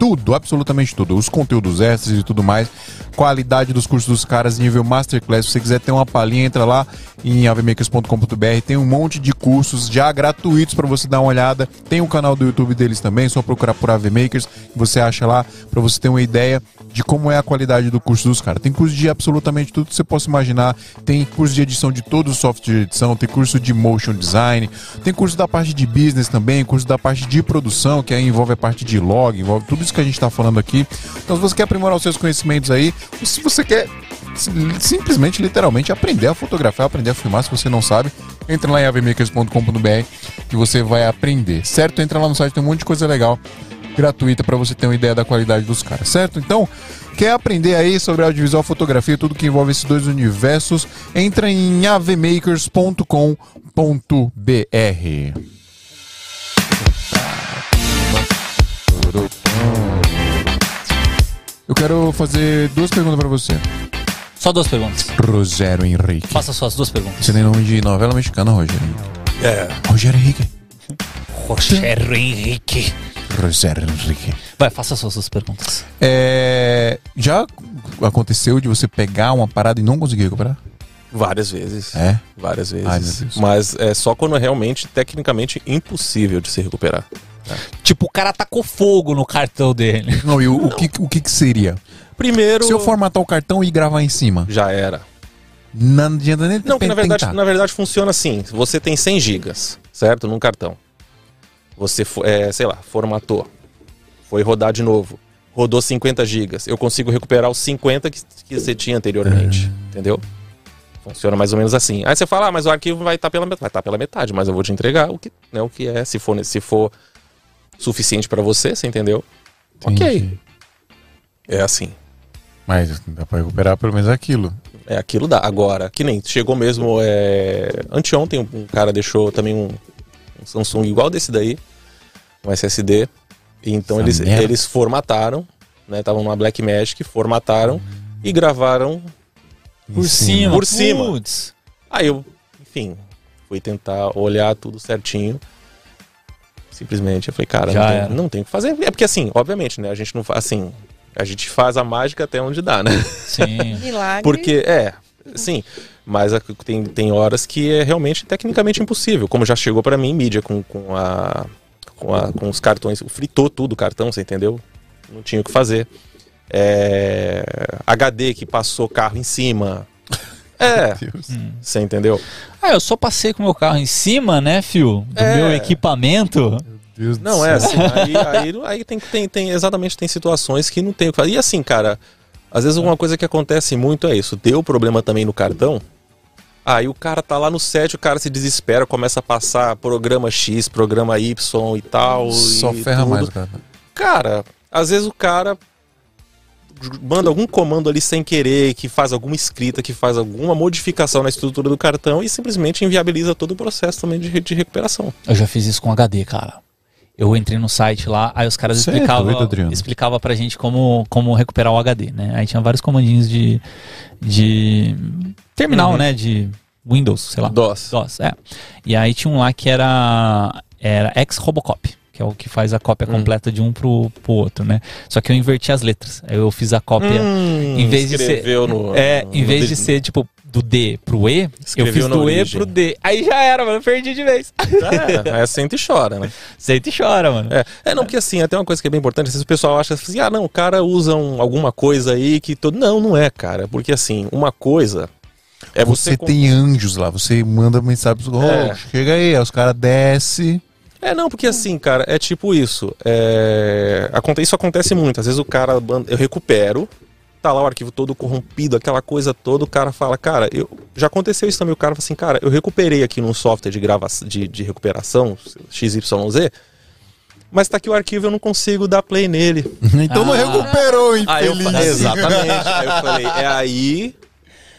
Tudo, absolutamente tudo. Os conteúdos extras e tudo mais. Qualidade dos cursos dos caras, nível Masterclass. Se você quiser ter uma palhinha, entra lá em avemakers.com.br. Tem um monte de cursos já gratuitos para você dar uma olhada. Tem um canal do YouTube deles também, só procurar por AVMakers. Você acha lá para você ter uma ideia de como é a qualidade do curso dos caras. Tem curso de absolutamente tudo que você possa imaginar. Tem curso de edição de todos os softwares de edição, tem curso de motion design, tem curso da parte de business também, curso da parte de produção, que aí envolve a parte de log, envolve tudo isso que a gente está falando aqui. Então, se você quer aprimorar os seus conhecimentos aí, ou se você quer sim- simplesmente, literalmente, aprender a fotografar, aprender a filmar, se você não sabe, entra lá em avemakers.com.br que você vai aprender, certo? Entra lá no site, tem um monte de coisa legal gratuita para você ter uma ideia da qualidade dos caras, certo? Então, quer aprender aí sobre audiovisual, fotografia, tudo que envolve esses dois universos, entra em avemakers.com.br. Eu quero fazer duas perguntas para você. Só duas perguntas. Rogério Henrique. Faça suas duas perguntas. Você tem nome de novela mexicana, Rogério Henrique? É. Rogério Henrique. Rogério Henrique. Rogério Henrique. Vai, faça suas duas perguntas. É, já aconteceu de você pegar uma parada e não conseguir recuperar? Várias vezes. É? Várias vezes. Ai, meu Deus. Mas é só quando é realmente, tecnicamente, impossível de se recuperar. Tipo, o cara tacou fogo no cartão dele. Não, e o, o que, o que que seria? Primeiro. Se eu formatar o cartão e gravar em cima, Já era. não adianta nem Não, que na tentar. verdade, na verdade funciona assim. Você tem 100 gigas, certo? Num cartão. Você, é, sei lá, formatou. Foi rodar de novo. Rodou 50 gigas. Eu consigo recuperar os 50 que, que você tinha anteriormente. Entendeu? Funciona mais ou menos assim. Aí você fala, ah, mas o arquivo vai estar pela metade. Vai estar pela metade, mas eu vou te entregar o que, né, o que é. Se for, se for suficiente pra você, você entendeu? Ok. Entendi. É assim. Mas dá pra recuperar pelo menos aquilo. É, aquilo dá. Agora, que nem chegou mesmo. É... Anteontem um cara deixou também um, um Samsung igual desse daí. um SSD. E então Essa eles, merda. eles formataram, né? Estavam numa Blackmagic, formataram e gravaram. Por cima. Por cima. Aí eu, enfim, fui tentar olhar tudo certinho. Simplesmente eu falei, cara, Já não era. tem, não tem o que fazer. É porque assim, obviamente, né? A gente não faz assim. A gente faz a mágica até onde dá, né? Sim. [laughs] Milagre. Porque, é, sim. Mas a- tem, tem horas que é realmente tecnicamente impossível. Como já chegou pra mim mídia com, com, a, com, a- com os cartões. Fritou tudo o cartão, você entendeu? Não tinha o que fazer. É, HD que passou carro em cima. É, Deus. você entendeu? Ah, eu só passei com o meu carro em cima, né, fio? Do É. meu equipamento. Deus do Não, é céu. assim. Aí, aí, aí tem, tem, tem, exatamente, tem situações que não tem o que fazer. E assim, cara, às vezes uma coisa que acontece muito é isso. Deu problema também no cartão. Aí o cara tá lá no set, o cara se desespera, começa a passar programa X, programa Y e tal. Só e ferra tudo. mais, cara. Cara, às vezes o cara manda algum comando ali sem querer, que faz alguma escrita, que faz alguma modificação na estrutura do cartão e simplesmente inviabiliza todo o processo também de, de recuperação. Eu já fiz isso com HD, cara. Eu entrei no site lá, aí os caras Cê é explicavam doido, Adriano. explicava pra gente como, como recuperar o HD, né? Aí tinha vários comandinhos de, de terminal, Uhum. né? De Windows, sei lá. DOS. DOS, é. E aí tinha um lá que era, era ex-Robocop, que é o que faz a cópia Hum. completa de um pro, pro outro, né? Só que eu inverti as letras. Aí eu fiz a cópia. Hum, em vez de ser. escreveu no, é, no- em no vez de- de ser, tipo, do D pro E, eu Escreveu fiz na do E origem. pro D. Aí já era, mano. Eu perdi de vez. É, é sente e chora, né? [laughs] Senta e chora, mano. É, é, não, porque assim, até uma coisa que é bem importante, às vezes o pessoal acha assim, ah, não, o cara usa um- alguma coisa aí que todo. Não, não é, cara. Porque assim, uma coisa é você. Você com- tem anjos lá, você manda mensagem pro É. oh, chega aí, aí os caras descem. É, não, porque assim, cara, é tipo isso. É... aconte- Isso acontece muito. Às vezes o cara, eu recupero, tá lá o arquivo todo corrompido, aquela coisa toda, o cara fala, cara, eu... já aconteceu isso também, o cara fala assim, cara, eu recuperei aqui num software de gravação, de, de recuperação, XYZ, mas tá aqui o arquivo eu não consigo dar play nele. [laughs] Então não Ah. recuperou, infeliz. Aí eu exatamente. Aí eu falei, é aí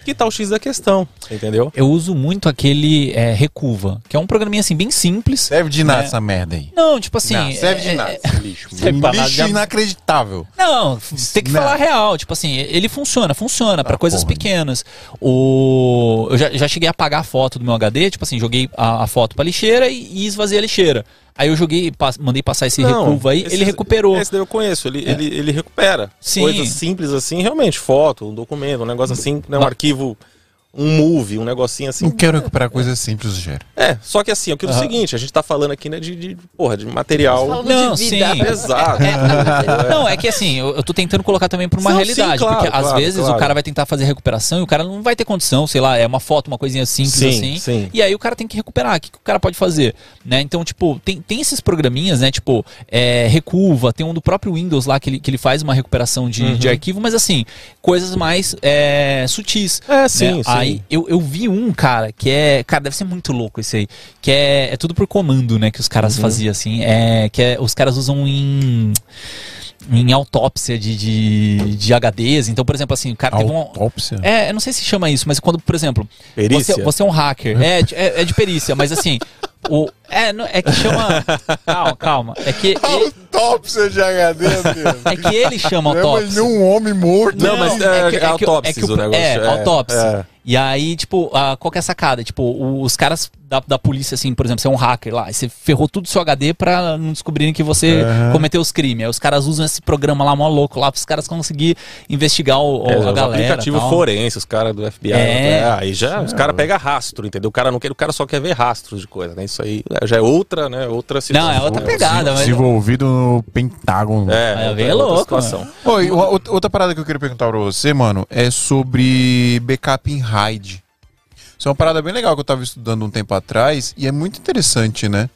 que tá o X da questão, entendeu? Eu uso muito aquele é, Recuva, que é um programinha assim bem simples. Serve de nada É. essa merda aí. Não, tipo assim. não, serve de é- nada, é- esse lixo. [laughs] serve pra nada, lixo já- inacreditável. Não, tem que Não. falar real. Tipo assim, ele funciona, funciona pra Ah, coisas porra. pequenas. O... Eu já, já cheguei a apagar a foto do meu HD, tipo assim, joguei a, a foto pra lixeira e, e esvaziei a lixeira. Aí eu joguei, mandei passar esse recuva aí, esse- ele recuperou. Esse daí eu conheço, ele, ele, ele recupera. Sim. Coisas simples assim, realmente, foto, um documento, um negócio assim, né, um arquivo, um movie, um negocinho assim. Não quero recuperar coisas simples, Gero. É, só que assim, aquilo é o seguinte, a gente tá falando aqui, né, de, de porra, de material Não, de vida. sim. pesado. [laughs] Não, é que assim, eu, eu tô tentando colocar também pra uma Não, realidade. sim, claro, porque às claro, vezes claro. o cara vai tentar fazer recuperação e o cara não vai ter condição, sei lá, é uma foto, uma coisinha simples Sim, assim. sim. E aí o cara tem que recuperar. O que, que o cara pode fazer? Né? Então, tipo, tem, tem esses programinhas, né? Tipo, é, Recuva, tem um do próprio Windows lá que ele, que ele faz uma recuperação de, Uhum. de arquivo, mas assim, coisas mais é, sutis. É, né? sim, sim. Aí eu, eu vi um, cara, que é. Cara, deve ser muito louco esse aí. Que é, é tudo por comando, né? Que os caras Uhum. faziam assim. É, que é, os caras usam em. Em autópsia de, de, de HDs. Então, por exemplo, assim, o cara teve um. Autópsia? É, eu não sei se chama isso, mas quando, por exemplo, Perícia? você, você é um hacker. É, de- é, é de perícia, mas assim. O, é, é que chama. [laughs] Calma, calma. É que, ele- Autópsia de HD, meu. é que ele chama autópsia. um homem morto. Não, mas é- é autópsias o negócio, É, é, autópsia. é. E aí, tipo, ah, qual que é a sacada? Tipo, o- os caras da, da polícia, assim, por exemplo, você é um hacker lá, e você ferrou tudo do seu HD pra não descobrirem que você Aham. cometeu os crimes. Aí os caras usam esse programa lá, mó louco, lá, pros caras conseguir investigar o, o- É, a galera. aplicativo tal. forense, os caras do FBI. É. É, aí já, os caras pegam rastro, entendeu? O cara não quer, o cara só quer ver rastros de coisa, né? Isso aí é, já é outra, né? Outra situação. Não, é outra né? pegada, mas. Desenvolvido no Pentágono. É, É, outra louco. Oi, outra parada que eu queria perguntar pra você, mano, é sobre backup em RAID. Isso é uma parada bem legal que eu tava estudando um tempo atrás e é muito interessante, né?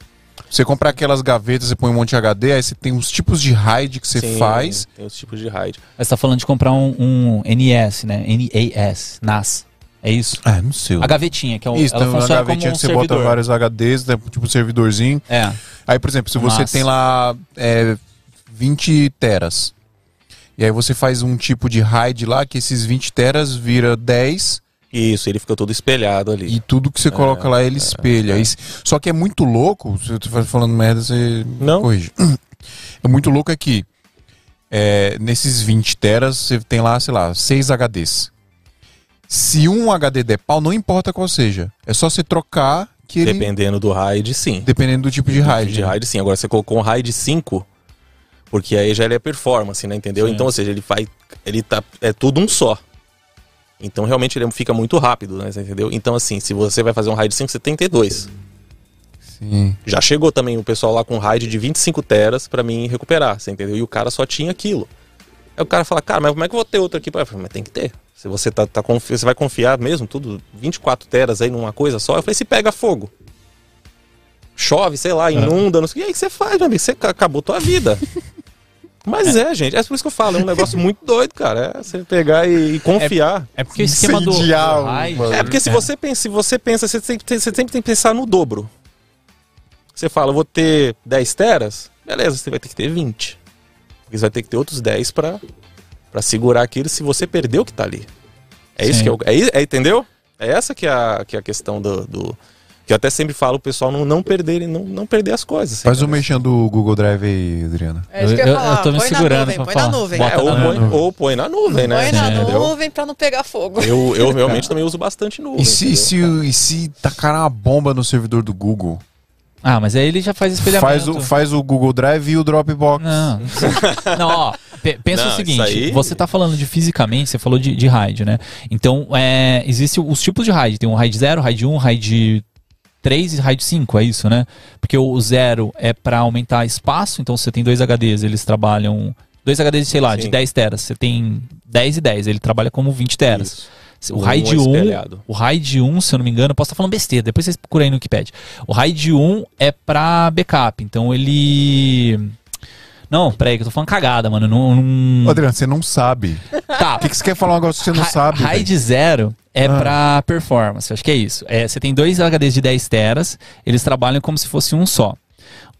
Você comprar aquelas gavetas, você põe um monte de HD, aí você tem uns tipos de RAID que você Sim, faz. Tem os tipos de RAID. Você tá falando de comprar um, um NS, né? NAS, NAS. É isso? Ah, não sei. A gavetinha, que é um, Isso, ela tem uma funciona como gavetinha um que você servidor. bota vários HDs, né, tipo um servidorzinho. É. Aí, por exemplo, se você Massa. tem lá é, 20 teras, e aí você faz um tipo de RAID lá, que esses 20 teras vira 10, Isso, ele fica todo espelhado ali. E tudo que você coloca lá, ele espelha. Isso- Só que é muito louco, se eu tô falando merda, você Não. corrige. [clears throat] É muito louco é que é, nesses 20 teras, você tem lá, sei lá, 6 HDs. Se um HD der pau, não importa qual seja. É só você trocar que ele... Dependendo do RAID, sim. Dependendo do tipo de RAID. De né? RAID, sim. Agora você colocou um RAID 5, porque aí já ele é performance, né? Entendeu? Sim. Então, ou seja, ele faz. Ele tá. É tudo um só. Então, realmente, ele fica muito rápido, né? Entendeu? Então, assim, se você vai fazer um RAID 5, você tem que ter dois. Sim. Já chegou também o pessoal lá com RAID de 25 teras pra mim recuperar, você entendeu? E o cara só tinha aquilo. Aí o cara fala, cara, mas como é que eu vou ter outro aqui? Eu falei, mas tem que ter. Se você tá, tá confi- você vai confiar mesmo, tudo, 24 teras aí numa coisa só, eu falei, se pega fogo. Chove, sei lá, inunda, não sei o que. E aí o que você faz, meu amigo? Você ca- acabou tua vida. [laughs] Mas é. gente, é por isso que eu falo, é um negócio muito doido, cara. É você pegar e, e confiar. É porque o esquema do, do Incendiar o RAID... bagulho. É, porque se você pensa, se você pensa, você, tem, você sempre tem que pensar no dobro. Você fala, eu vou ter 10 teras, beleza, você vai ter que ter 20. Porque você vai ter que ter outros 10 pra, pra segurar aquilo se você perder o que tá ali. É isso Sim. que eu, é, é, entendeu? É essa que é a, que é a questão do, do- que eu até sempre falo o pessoal não, não perder, não, não perder as coisas. Faz o mexendo do Google Drive aí, Adriana. É isso que eu Eu- eu tô me põe segurando na nuvem, põe falar. na nuvem. É, ou, na põe, nuvem. ou põe na nuvem, né? Põe na Entendeu? nuvem pra não pegar fogo. Eu, eu realmente também uso bastante nuvem. E se, entendeu? se, e se tacar uma bomba no servidor do Google? Ah, mas aí ele já faz espelhamento. Faz o, faz o Google Drive e o Dropbox. Não. Não, ó, pe- pensa Não, o seguinte, aí- você tá falando de fisicamente, você falou de, de RAID, né? Então, é, existe os tipos de RAID. Tem o RAID 0, RAID 1, RAID 3 e RAID 5, é isso, né? Porque o 0 é para aumentar espaço, então você tem dois HDs, eles trabalham... Dois HDs, sei lá, de Sim. 10 teras. Você tem 10 e 10, ele trabalha como 20 teras. Isso. O RAID é 1, espelhado. o RAID 1, se eu não me engano, eu posso estar falando besteira, depois vocês procuram aí no Wikipedia. O RAID 1 é pra backup, então ele. Não, peraí, que eu tô falando cagada, mano. Não. não... Adriano, você não sabe. Tá. Por que, que você quer falar um negócio que você não Ra- sabe? RAID 0 é Ah. pra performance, acho que é isso. É, você tem dois HDs de 10 teras, eles trabalham como se fosse um só.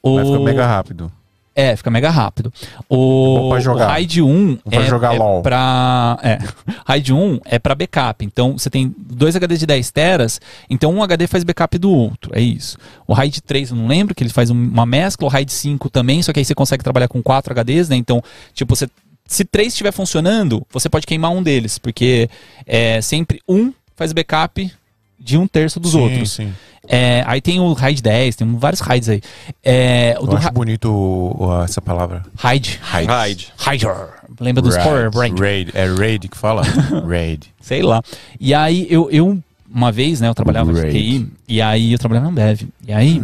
O... Vai ficar mega rápido. É, fica mega rápido. O, pra jogar. o RAID 1 pra é, jogar é LOL. pra. É. [laughs] RAID 1 é pra backup. Então você tem dois HDs de 10 teras, então um HD faz backup do outro. É isso. O RAID 3 eu não lembro, que ele faz um- uma mescla, o RAID 5 também, só que aí você consegue trabalhar com quatro HDs, né? Então, tipo, você. Se três estiver funcionando, você pode queimar um deles, porque é sempre um faz backup de um terço dos Sim, outros. Sim. É, aí tem o RAID 10, tem vários RAIDs aí. É, o Eu acho bonito o- o- essa palavra. RAID. RAID. Raider. Lembra dos Power Rangers? Raid. É Raid que fala? [laughs] Raid. Sei lá. E aí eu, eu uma vez, né, eu trabalhava de Raid. TI, e aí eu trabalhava na Ambev. E aí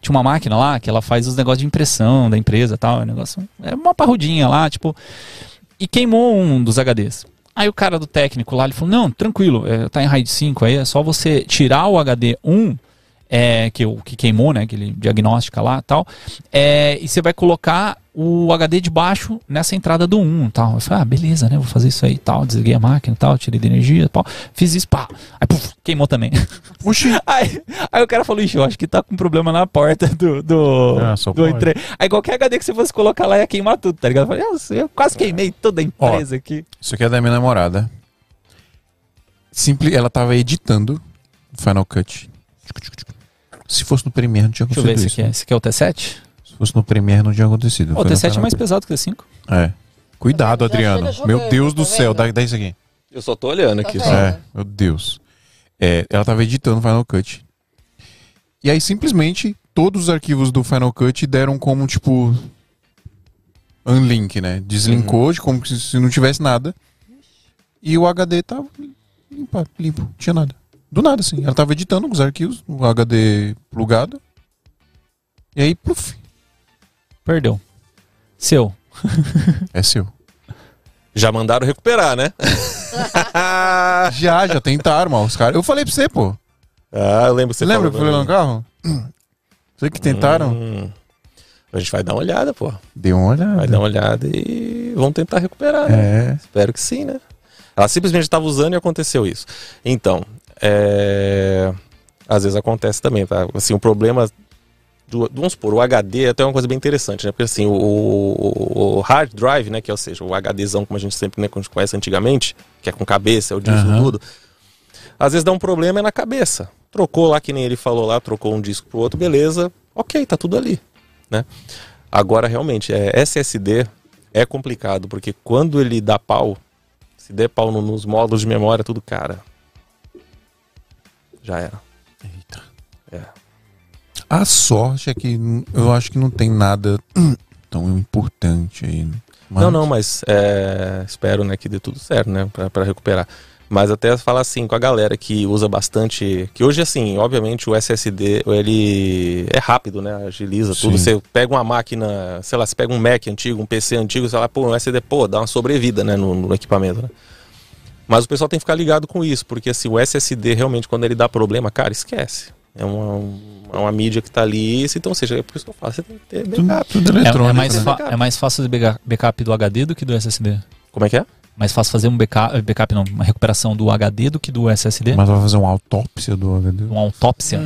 tinha uma máquina lá que ela faz os negócios de impressão da empresa e tal. É um negócio. É uma parrudinha lá, tipo. E queimou um dos HDs. Aí o cara do técnico lá, ele falou: Não, tranquilo, é, tá em RAID 5 aí, é só você tirar o HD 1, é, que, o que queimou, né? Aquele diagnóstica lá e tal. É, e você vai colocar o HD de baixo nessa entrada do 1 e tal. Eu falei, ah, beleza, né? Vou fazer isso aí e tal. Desliguei a máquina e tal, tirei de energia e tal. Fiz isso, pá. Aí, puf, queimou também. [laughs] Puxa. Aí, aí o cara falou, ixi, eu acho que tá com problema na porta do, do, Ah, só do entre... Aí qualquer HD que você fosse colocar lá ia queimar tudo, tá ligado? Eu falei, "Nossa, eu quase queimei toda a empresa aqui. Isso aqui é da minha namorada. Simples, ela tava editando Final Cut. Se fosse no Premiere, não tinha Deixa eu ver acontecido esse isso. aqui. é- Esse aqui é o T7? Se fosse no Premiere, não tinha acontecido. O Foi no T7 é mais pesado que o T5. É. Cuidado, Adriano. Meu Deus do tá céu, dá, dá isso aqui. Eu só tô olhando aqui. Tá só. vendo? É, meu Deus. É, ela tava editando Final Cut. E aí, simplesmente, todos os arquivos do Final Cut deram como, tipo. Unlink, né? Deslinkou, de como se- se não tivesse nada. E o HD tava limpo, limpo, não tinha nada. Do nada, assim. Ela tava editando os arquivos, o HD plugado. E aí, pluf, Perdeu. Seu. [laughs] é seu. Já mandaram recuperar, né? [laughs] Já, já tentaram, mas os caras. Eu falei pra você, pô. ah, eu lembro que Você você lembra que eu falei no carro? [clears throat] Você que tentaram? Hum. A gente vai dar uma olhada, pô. Deu uma olhada. Vai dar uma olhada e vamos tentar recuperar. né? É. Espero que sim, né? Ela simplesmente estava usando e aconteceu isso. Então, é... às vezes acontece também, tá? Assim, o problema do, vamos supor, o HD é até uma coisa bem interessante, né? Porque assim, o, o- o hard drive, né, que é, ou seja, o HDzão como a gente sempre né, como a gente conhece antigamente, que é com cabeça, é o disco Aham. tudo. Às vezes dá um problema é na cabeça. Trocou lá, que nem ele falou lá, trocou um disco pro outro, beleza. Ok, tá tudo ali, né? Agora, realmente, é, SSD é complicado, porque quando ele dá pau, se der pau no- nos módulos de memória, tudo, cara, já era. Eita. É. A sorte é que eu acho que não tem nada [clears throat] tão importante aí. né? Mas- Não, não, mas é, espero né, que dê tudo certo, né, pra, pra recuperar. Mas até falar assim com a galera que usa bastante. Que hoje, assim, obviamente o SSD ele é rápido, né? Agiliza tudo. Sim. Você pega uma máquina, sei lá, você pega um Mac antigo, um PC antigo, sei lá, pô, um SSD, pô, dá uma sobrevida, né, no, no equipamento, né? Mas o pessoal tem que ficar ligado com isso, porque assim, o SSD realmente, quando ele dá problema, cara, esquece. É uma, um- é uma mídia que tá ali, então, ou seja, é por isso que eu falo, você tem que ter Tudo, backup. tudo É, eletrônico. é mais né? é mais fácil de backup do HD do que do SSD. Como é que é? Mais fácil fazer um backup, backup não, uma recuperação do HD do que do SSD. Mas vai fazer uma autópsia do HD. Uma autópsia.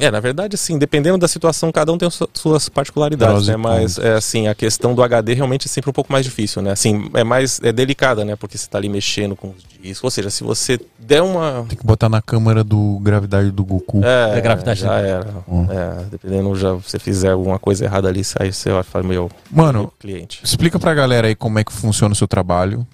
É, na verdade, assim, dependendo da situação, cada um tem su- suas particularidades, e né? Mas, é, assim, a questão do HD realmente é sempre um pouco mais difícil, né? Assim, é mais é delicada, né? Porque você tá ali mexendo com os discos. Ou seja, se você der uma... Tem que botar na câmera do gravidade do Goku. É, Da gravidade já era. Hum. É, dependendo, já você fizer alguma coisa errada ali, aí você vai falar, meu, Mano, meu cliente. explica pra galera aí como é que funciona o seu trabalho.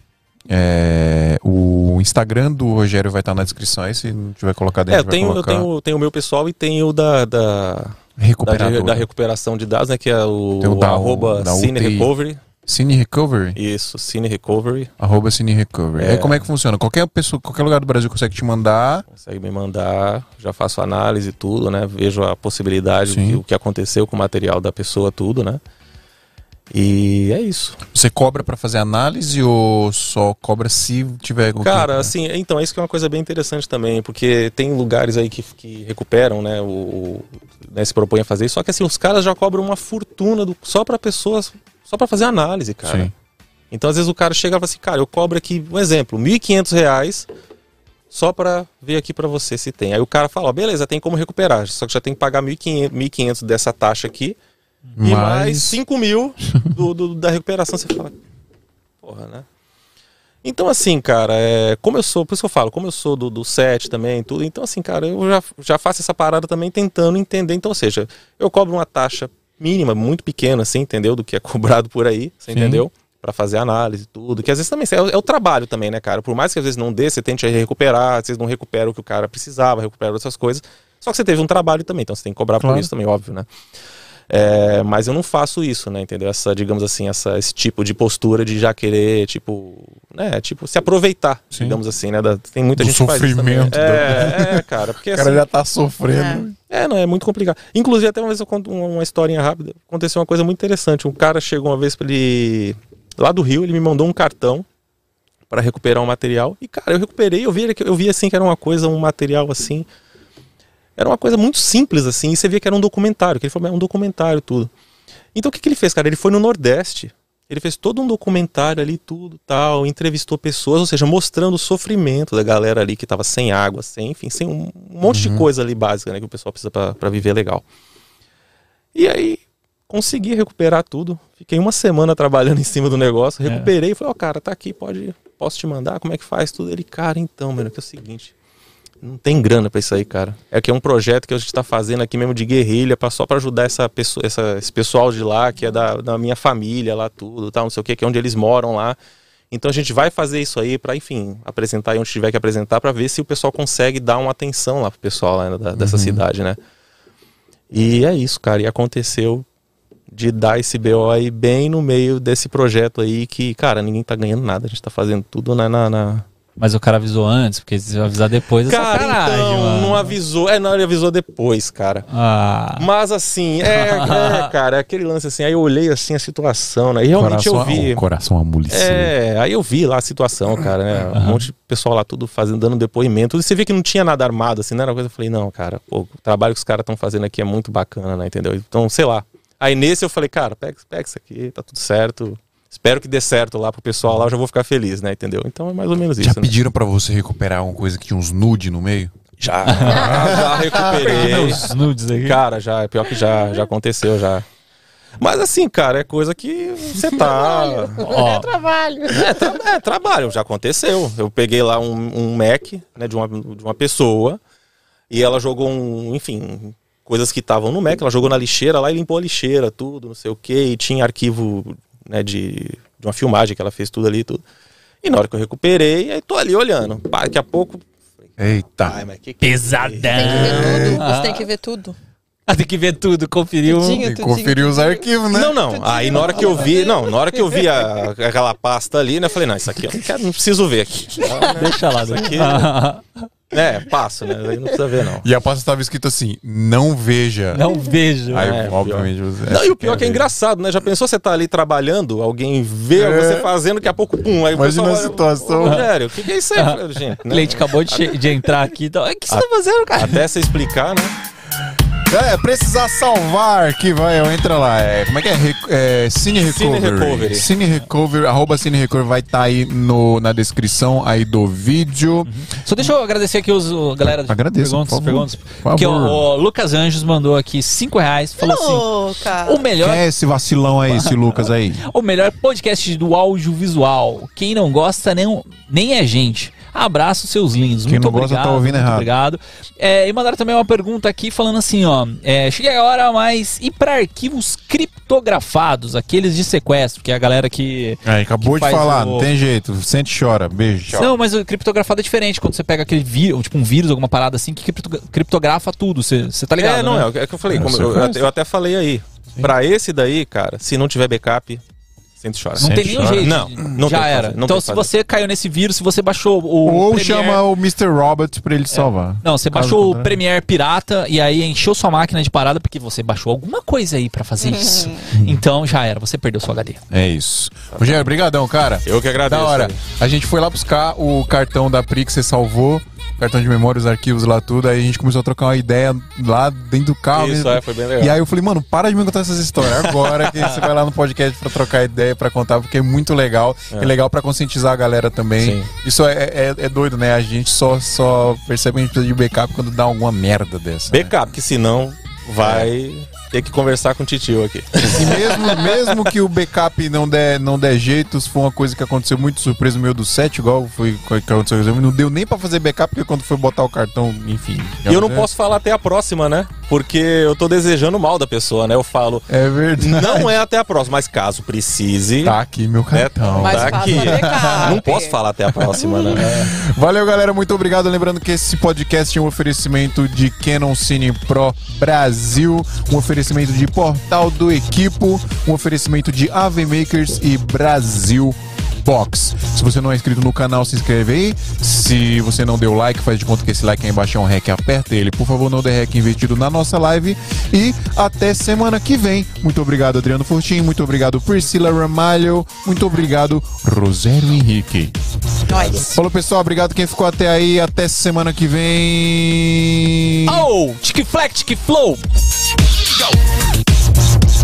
É, o Instagram do Rogério vai estar na descrição aí, se não tiver colocado É, aí, eu tenho, eu tenho, tenho o meu pessoal e tenho o da, da, da, da recuperação de dados, né? Que é o, o da- arroba da Cine UTI. Recovery. Cine Recovery? Isso, Cine Recovery. Arroba Cine Recovery. É. Aí como é que funciona? Qualquer pessoa, qualquer lugar do Brasil consegue te mandar. Consegue me mandar, já faço análise e tudo, né? Vejo a possibilidade, Sim. o que aconteceu com o material da pessoa, tudo, né? E é isso. Você cobra pra fazer análise ou só cobra se tiver que- Cara, assim, então, isso que é uma coisa bem interessante também, porque tem lugares aí que, que recuperam, né? O, o- né, se propõem a fazer isso, só que assim, os caras já cobram uma fortuna do, só para pessoas, só para fazer análise, cara. Sim. Então, às vezes o cara chega e fala assim, cara, eu cobro aqui, um exemplo, 1.500 reais só para ver aqui para você se tem. Aí o cara fala, ó, beleza, tem como recuperar, só que já tem que pagar R$ 1.500 1.500 dessa taxa aqui e mais 5 mil do, do- da recuperação. Você fala, porra, né? Então, assim, cara, é, como eu sou, por isso que eu falo, como eu sou do, do set também, tudo, então, assim, cara, eu já, já faço essa parada também tentando entender. Então, ou seja, eu cobro uma taxa mínima, muito pequena, assim, entendeu? Do que é [laughs] cobrado por aí, você Sim. entendeu? Pra fazer análise e tudo. Que às vezes também é, o- é o trabalho também, né, cara? Por mais que às vezes não dê, você tente recuperar, às vezes não recupera o que o cara precisava, recupera outras coisas. Só que você teve um trabalho também, então você tem que cobrar Claro. por isso também, óbvio, né? É, mas eu não faço isso, né? Entendeu? Essa, digamos assim, essa, esse tipo de postura de já querer, tipo, né? Tipo, se aproveitar, Sim. digamos assim, né? Da- tem muita Do gente que faz isso sofrimento É, é, cara, porque [laughs] O cara assim, já tá sofrendo. é, não, é muito complicado. Inclusive, até uma vez eu conto uma, uma historinha rápida. Aconteceu uma coisa muito interessante. Um cara chegou uma vez pra ele. Lá do Rio, ele me mandou um cartão para recuperar um material. E, cara, eu recuperei, eu vi, eu vi assim que era uma coisa, um material assim. Era uma coisa muito simples, assim, e você via que era um documentário, que ele falou, é um documentário, tudo. Então o que, que ele fez, cara? Ele foi no Nordeste, ele fez todo um documentário ali, tudo tal, entrevistou pessoas, ou seja, mostrando o sofrimento da galera ali que tava sem água, sem, enfim, sem um monte de coisa ali básica, né, que o pessoal precisa pra pra viver legal. E aí, consegui recuperar tudo. Fiquei uma semana trabalhando [laughs] em cima do negócio, É. recuperei e falei, ó, cara, tá aqui, pode, posso te mandar? Como é que faz tudo? Ele, cara, então, mano, que é o seguinte. Não tem grana pra isso aí, cara. É que é um projeto que a gente tá fazendo aqui mesmo de guerrilha, pra, só pra ajudar essa pessoa, essa, esse pessoal de lá, que é da, da minha família lá, tudo, tal, não sei o que, que é onde eles moram lá. Então a gente vai fazer isso aí pra, enfim, apresentar aí onde tiver que apresentar, pra ver se o pessoal consegue dar uma atenção lá pro pessoal lá da- dessa cidade, né? E é isso, cara. E aconteceu de dar esse BO aí bem no meio desse projeto aí que, cara, ninguém tá ganhando nada. A gente tá fazendo tudo na. na, na- Mas o cara avisou antes, porque se avisar depois é Cara, sacanagem, então, mano. não avisou. É, não, ele avisou depois, cara. Ah, Mas assim, é, é, [laughs] cara, é aquele lance assim. Aí eu olhei assim a situação, né? E realmente coração, eu vi. O coração amoleceu. É, aí eu vi lá a situação, cara, né? Um monte de pessoal lá tudo fazendo, dando depoimento. E você vê que não tinha nada armado, assim, não era uma coisa. Eu falei, não, cara, pô, o trabalho que os caras estão fazendo aqui é muito bacana, né? Entendeu? Então, sei lá. Aí nesse eu falei, cara, pega, pega isso aqui, tá tudo certo. Espero que dê certo lá pro pessoal lá, eu já vou ficar feliz, né? Entendeu? Então é mais ou menos Já isso, né? pediram pra você recuperar uma coisa que tinha uns nude no meio? Já, [laughs] já recuperei. meus nudes aqui. Cara, já, pior que já, já aconteceu já. Mas assim, cara, é coisa que você tá. Ó, É, tra- é, trabalho, já aconteceu. Eu peguei lá um, um Mac né, de, uma, de uma pessoa e ela jogou um, enfim, coisas que estavam no Mac, ela jogou na lixeira lá e limpou a lixeira, tudo, não sei o que, e tinha arquivo né, de, de uma filmagem que ela fez tudo ali, tudo. E na hora que eu recuperei, aí tô ali olhando. Pá, daqui a pouco. Eita. Ai, mas que que é pesadão. Tem que ver tudo. Ah. Você tem que ver tudo. Ah, tem que ver tudo, conferiu. Tudinho. Tem que tudinho, conferir os tudinho. arquivos, né? Não, não. Aí na hora que eu vi, não, na hora que eu vi a- aquela pasta ali, né, eu falei, não, isso aqui eu não, quero, não preciso ver aqui. Deixa lá. né? aqui- É, passo, né? Aí não precisa ver, não. E a pasta estava escrito assim: não veja. Não vejo. Aí, É, obviamente, você. Não, e o pior é que é ver. engraçado, né? Já pensou você tá ali trabalhando, alguém vê É. você fazendo, daqui a pouco, pum, aí o Imagina pessoal a situação. "Ô, Rogério, o que, que é isso aí, gente? O né? cliente acabou de, de entrar aqui. Então, o que você tá fazendo, cara? Até você explicar, né? É, precisar salvar que vai, entra lá. É, como é que é? Re- é Cine Cine Recovery. Recovery. Cine Recovery, arroba Cine Recovery vai estar aí no, na descrição aí do vídeo. Só deixa eu agradecer aqui os o- galera de Agradeço, perguntas. por favor. perguntas. Por Porque o, o Lucas Anjos mandou aqui 5 reais. Falou assim: o melhor, Quem é esse vacilão aí, esse Lucas aí? [laughs] o melhor podcast do audiovisual. Quem não gosta nem, nem é gente. Abraço, seus lindos. Quem muito não gosta obrigado. tá ouvindo muito errado. Obrigado. É, e mandaram também uma pergunta aqui falando assim: ó. É, cheguei a hora, mas e para arquivos criptografados, aqueles de sequestro, que é a galera que. Aí, acabou Que de falar, o- não tem jeito. Sente e chora. Beijo. Tchau. Não, mas o criptografado é diferente. Quando você pega aquele vírus, tipo um vírus, alguma parada assim, que cripto- criptografa tudo. Você tá ligado? é, não, né? é, o que- é eu falei. É, como eu, eu até falei aí. Pra esse daí, cara, se não tiver backup, sente e chora. Não Sente tem nenhum chora. jeito. Não, não Já tem era. não então, se fazer. você caiu nesse vírus, se você baixou o. Ou Premiere- chama o Mr. Robert pra ele salvar. Não, você Caso baixou o. Premiere Pirata e aí encheu sua máquina de parada porque você baixou alguma coisa aí pra fazer isso. então já era, você perdeu seu HD. É isso. Rogério, brigadão, cara. Eu que agradeço. Da hora. aí. A gente foi lá buscar o cartão da Pri que você salvou, cartão de memória, os arquivos lá, tudo. Aí a gente começou a trocar uma ideia lá dentro do carro. Isso, é, foi bem legal. E aí eu falei, mano, para de me contar essas histórias. Agora que você vai lá no podcast pra trocar ideia, pra contar, porque é muito legal. É, legal pra conscientizar a galera também. Sim. Isso é, é, é doido, né? A gente só, só percebe que a gente precisa de backup quando dá alguma merda dessa. né? Backup, que senão vai ter que conversar com o titio aqui. E mesmo, mesmo que o backup não der, não der jeito, for uma coisa que aconteceu muito surpresa no meu do set, igual foi o que aconteceu, não deu nem pra fazer backup, porque quando foi botar o cartão, enfim. E eu não posso falar até a próxima, né? Porque eu tô desejando mal da pessoa, né? Eu falo, É verdade. não é até a próxima, mas caso precise. Tá aqui meu cartão. Mas tá aqui. Não posso falar até a próxima, né? [laughs] Valeu, galera. Muito obrigado. Lembrando que esse podcast é um oferecimento de Canon Cine Pro Brasil, um oferecimento de Portal do Equipo, um oferecimento de AV Makers e Brasil Se você não é inscrito no canal, se inscreve aí. Se você não deu like, faz de conta que esse like aí embaixo é um rec, aperta ele. Por favor, não dê rec investido na nossa live. E até semana que vem. Muito obrigado, Adriano Fortin. Muito obrigado, Priscila Ramalho. Muito obrigado, Rosério Henrique. Nós. Falou, pessoal. Obrigado quem ficou até aí. Até semana que vem. Oh, tic flex, tic flow. Go.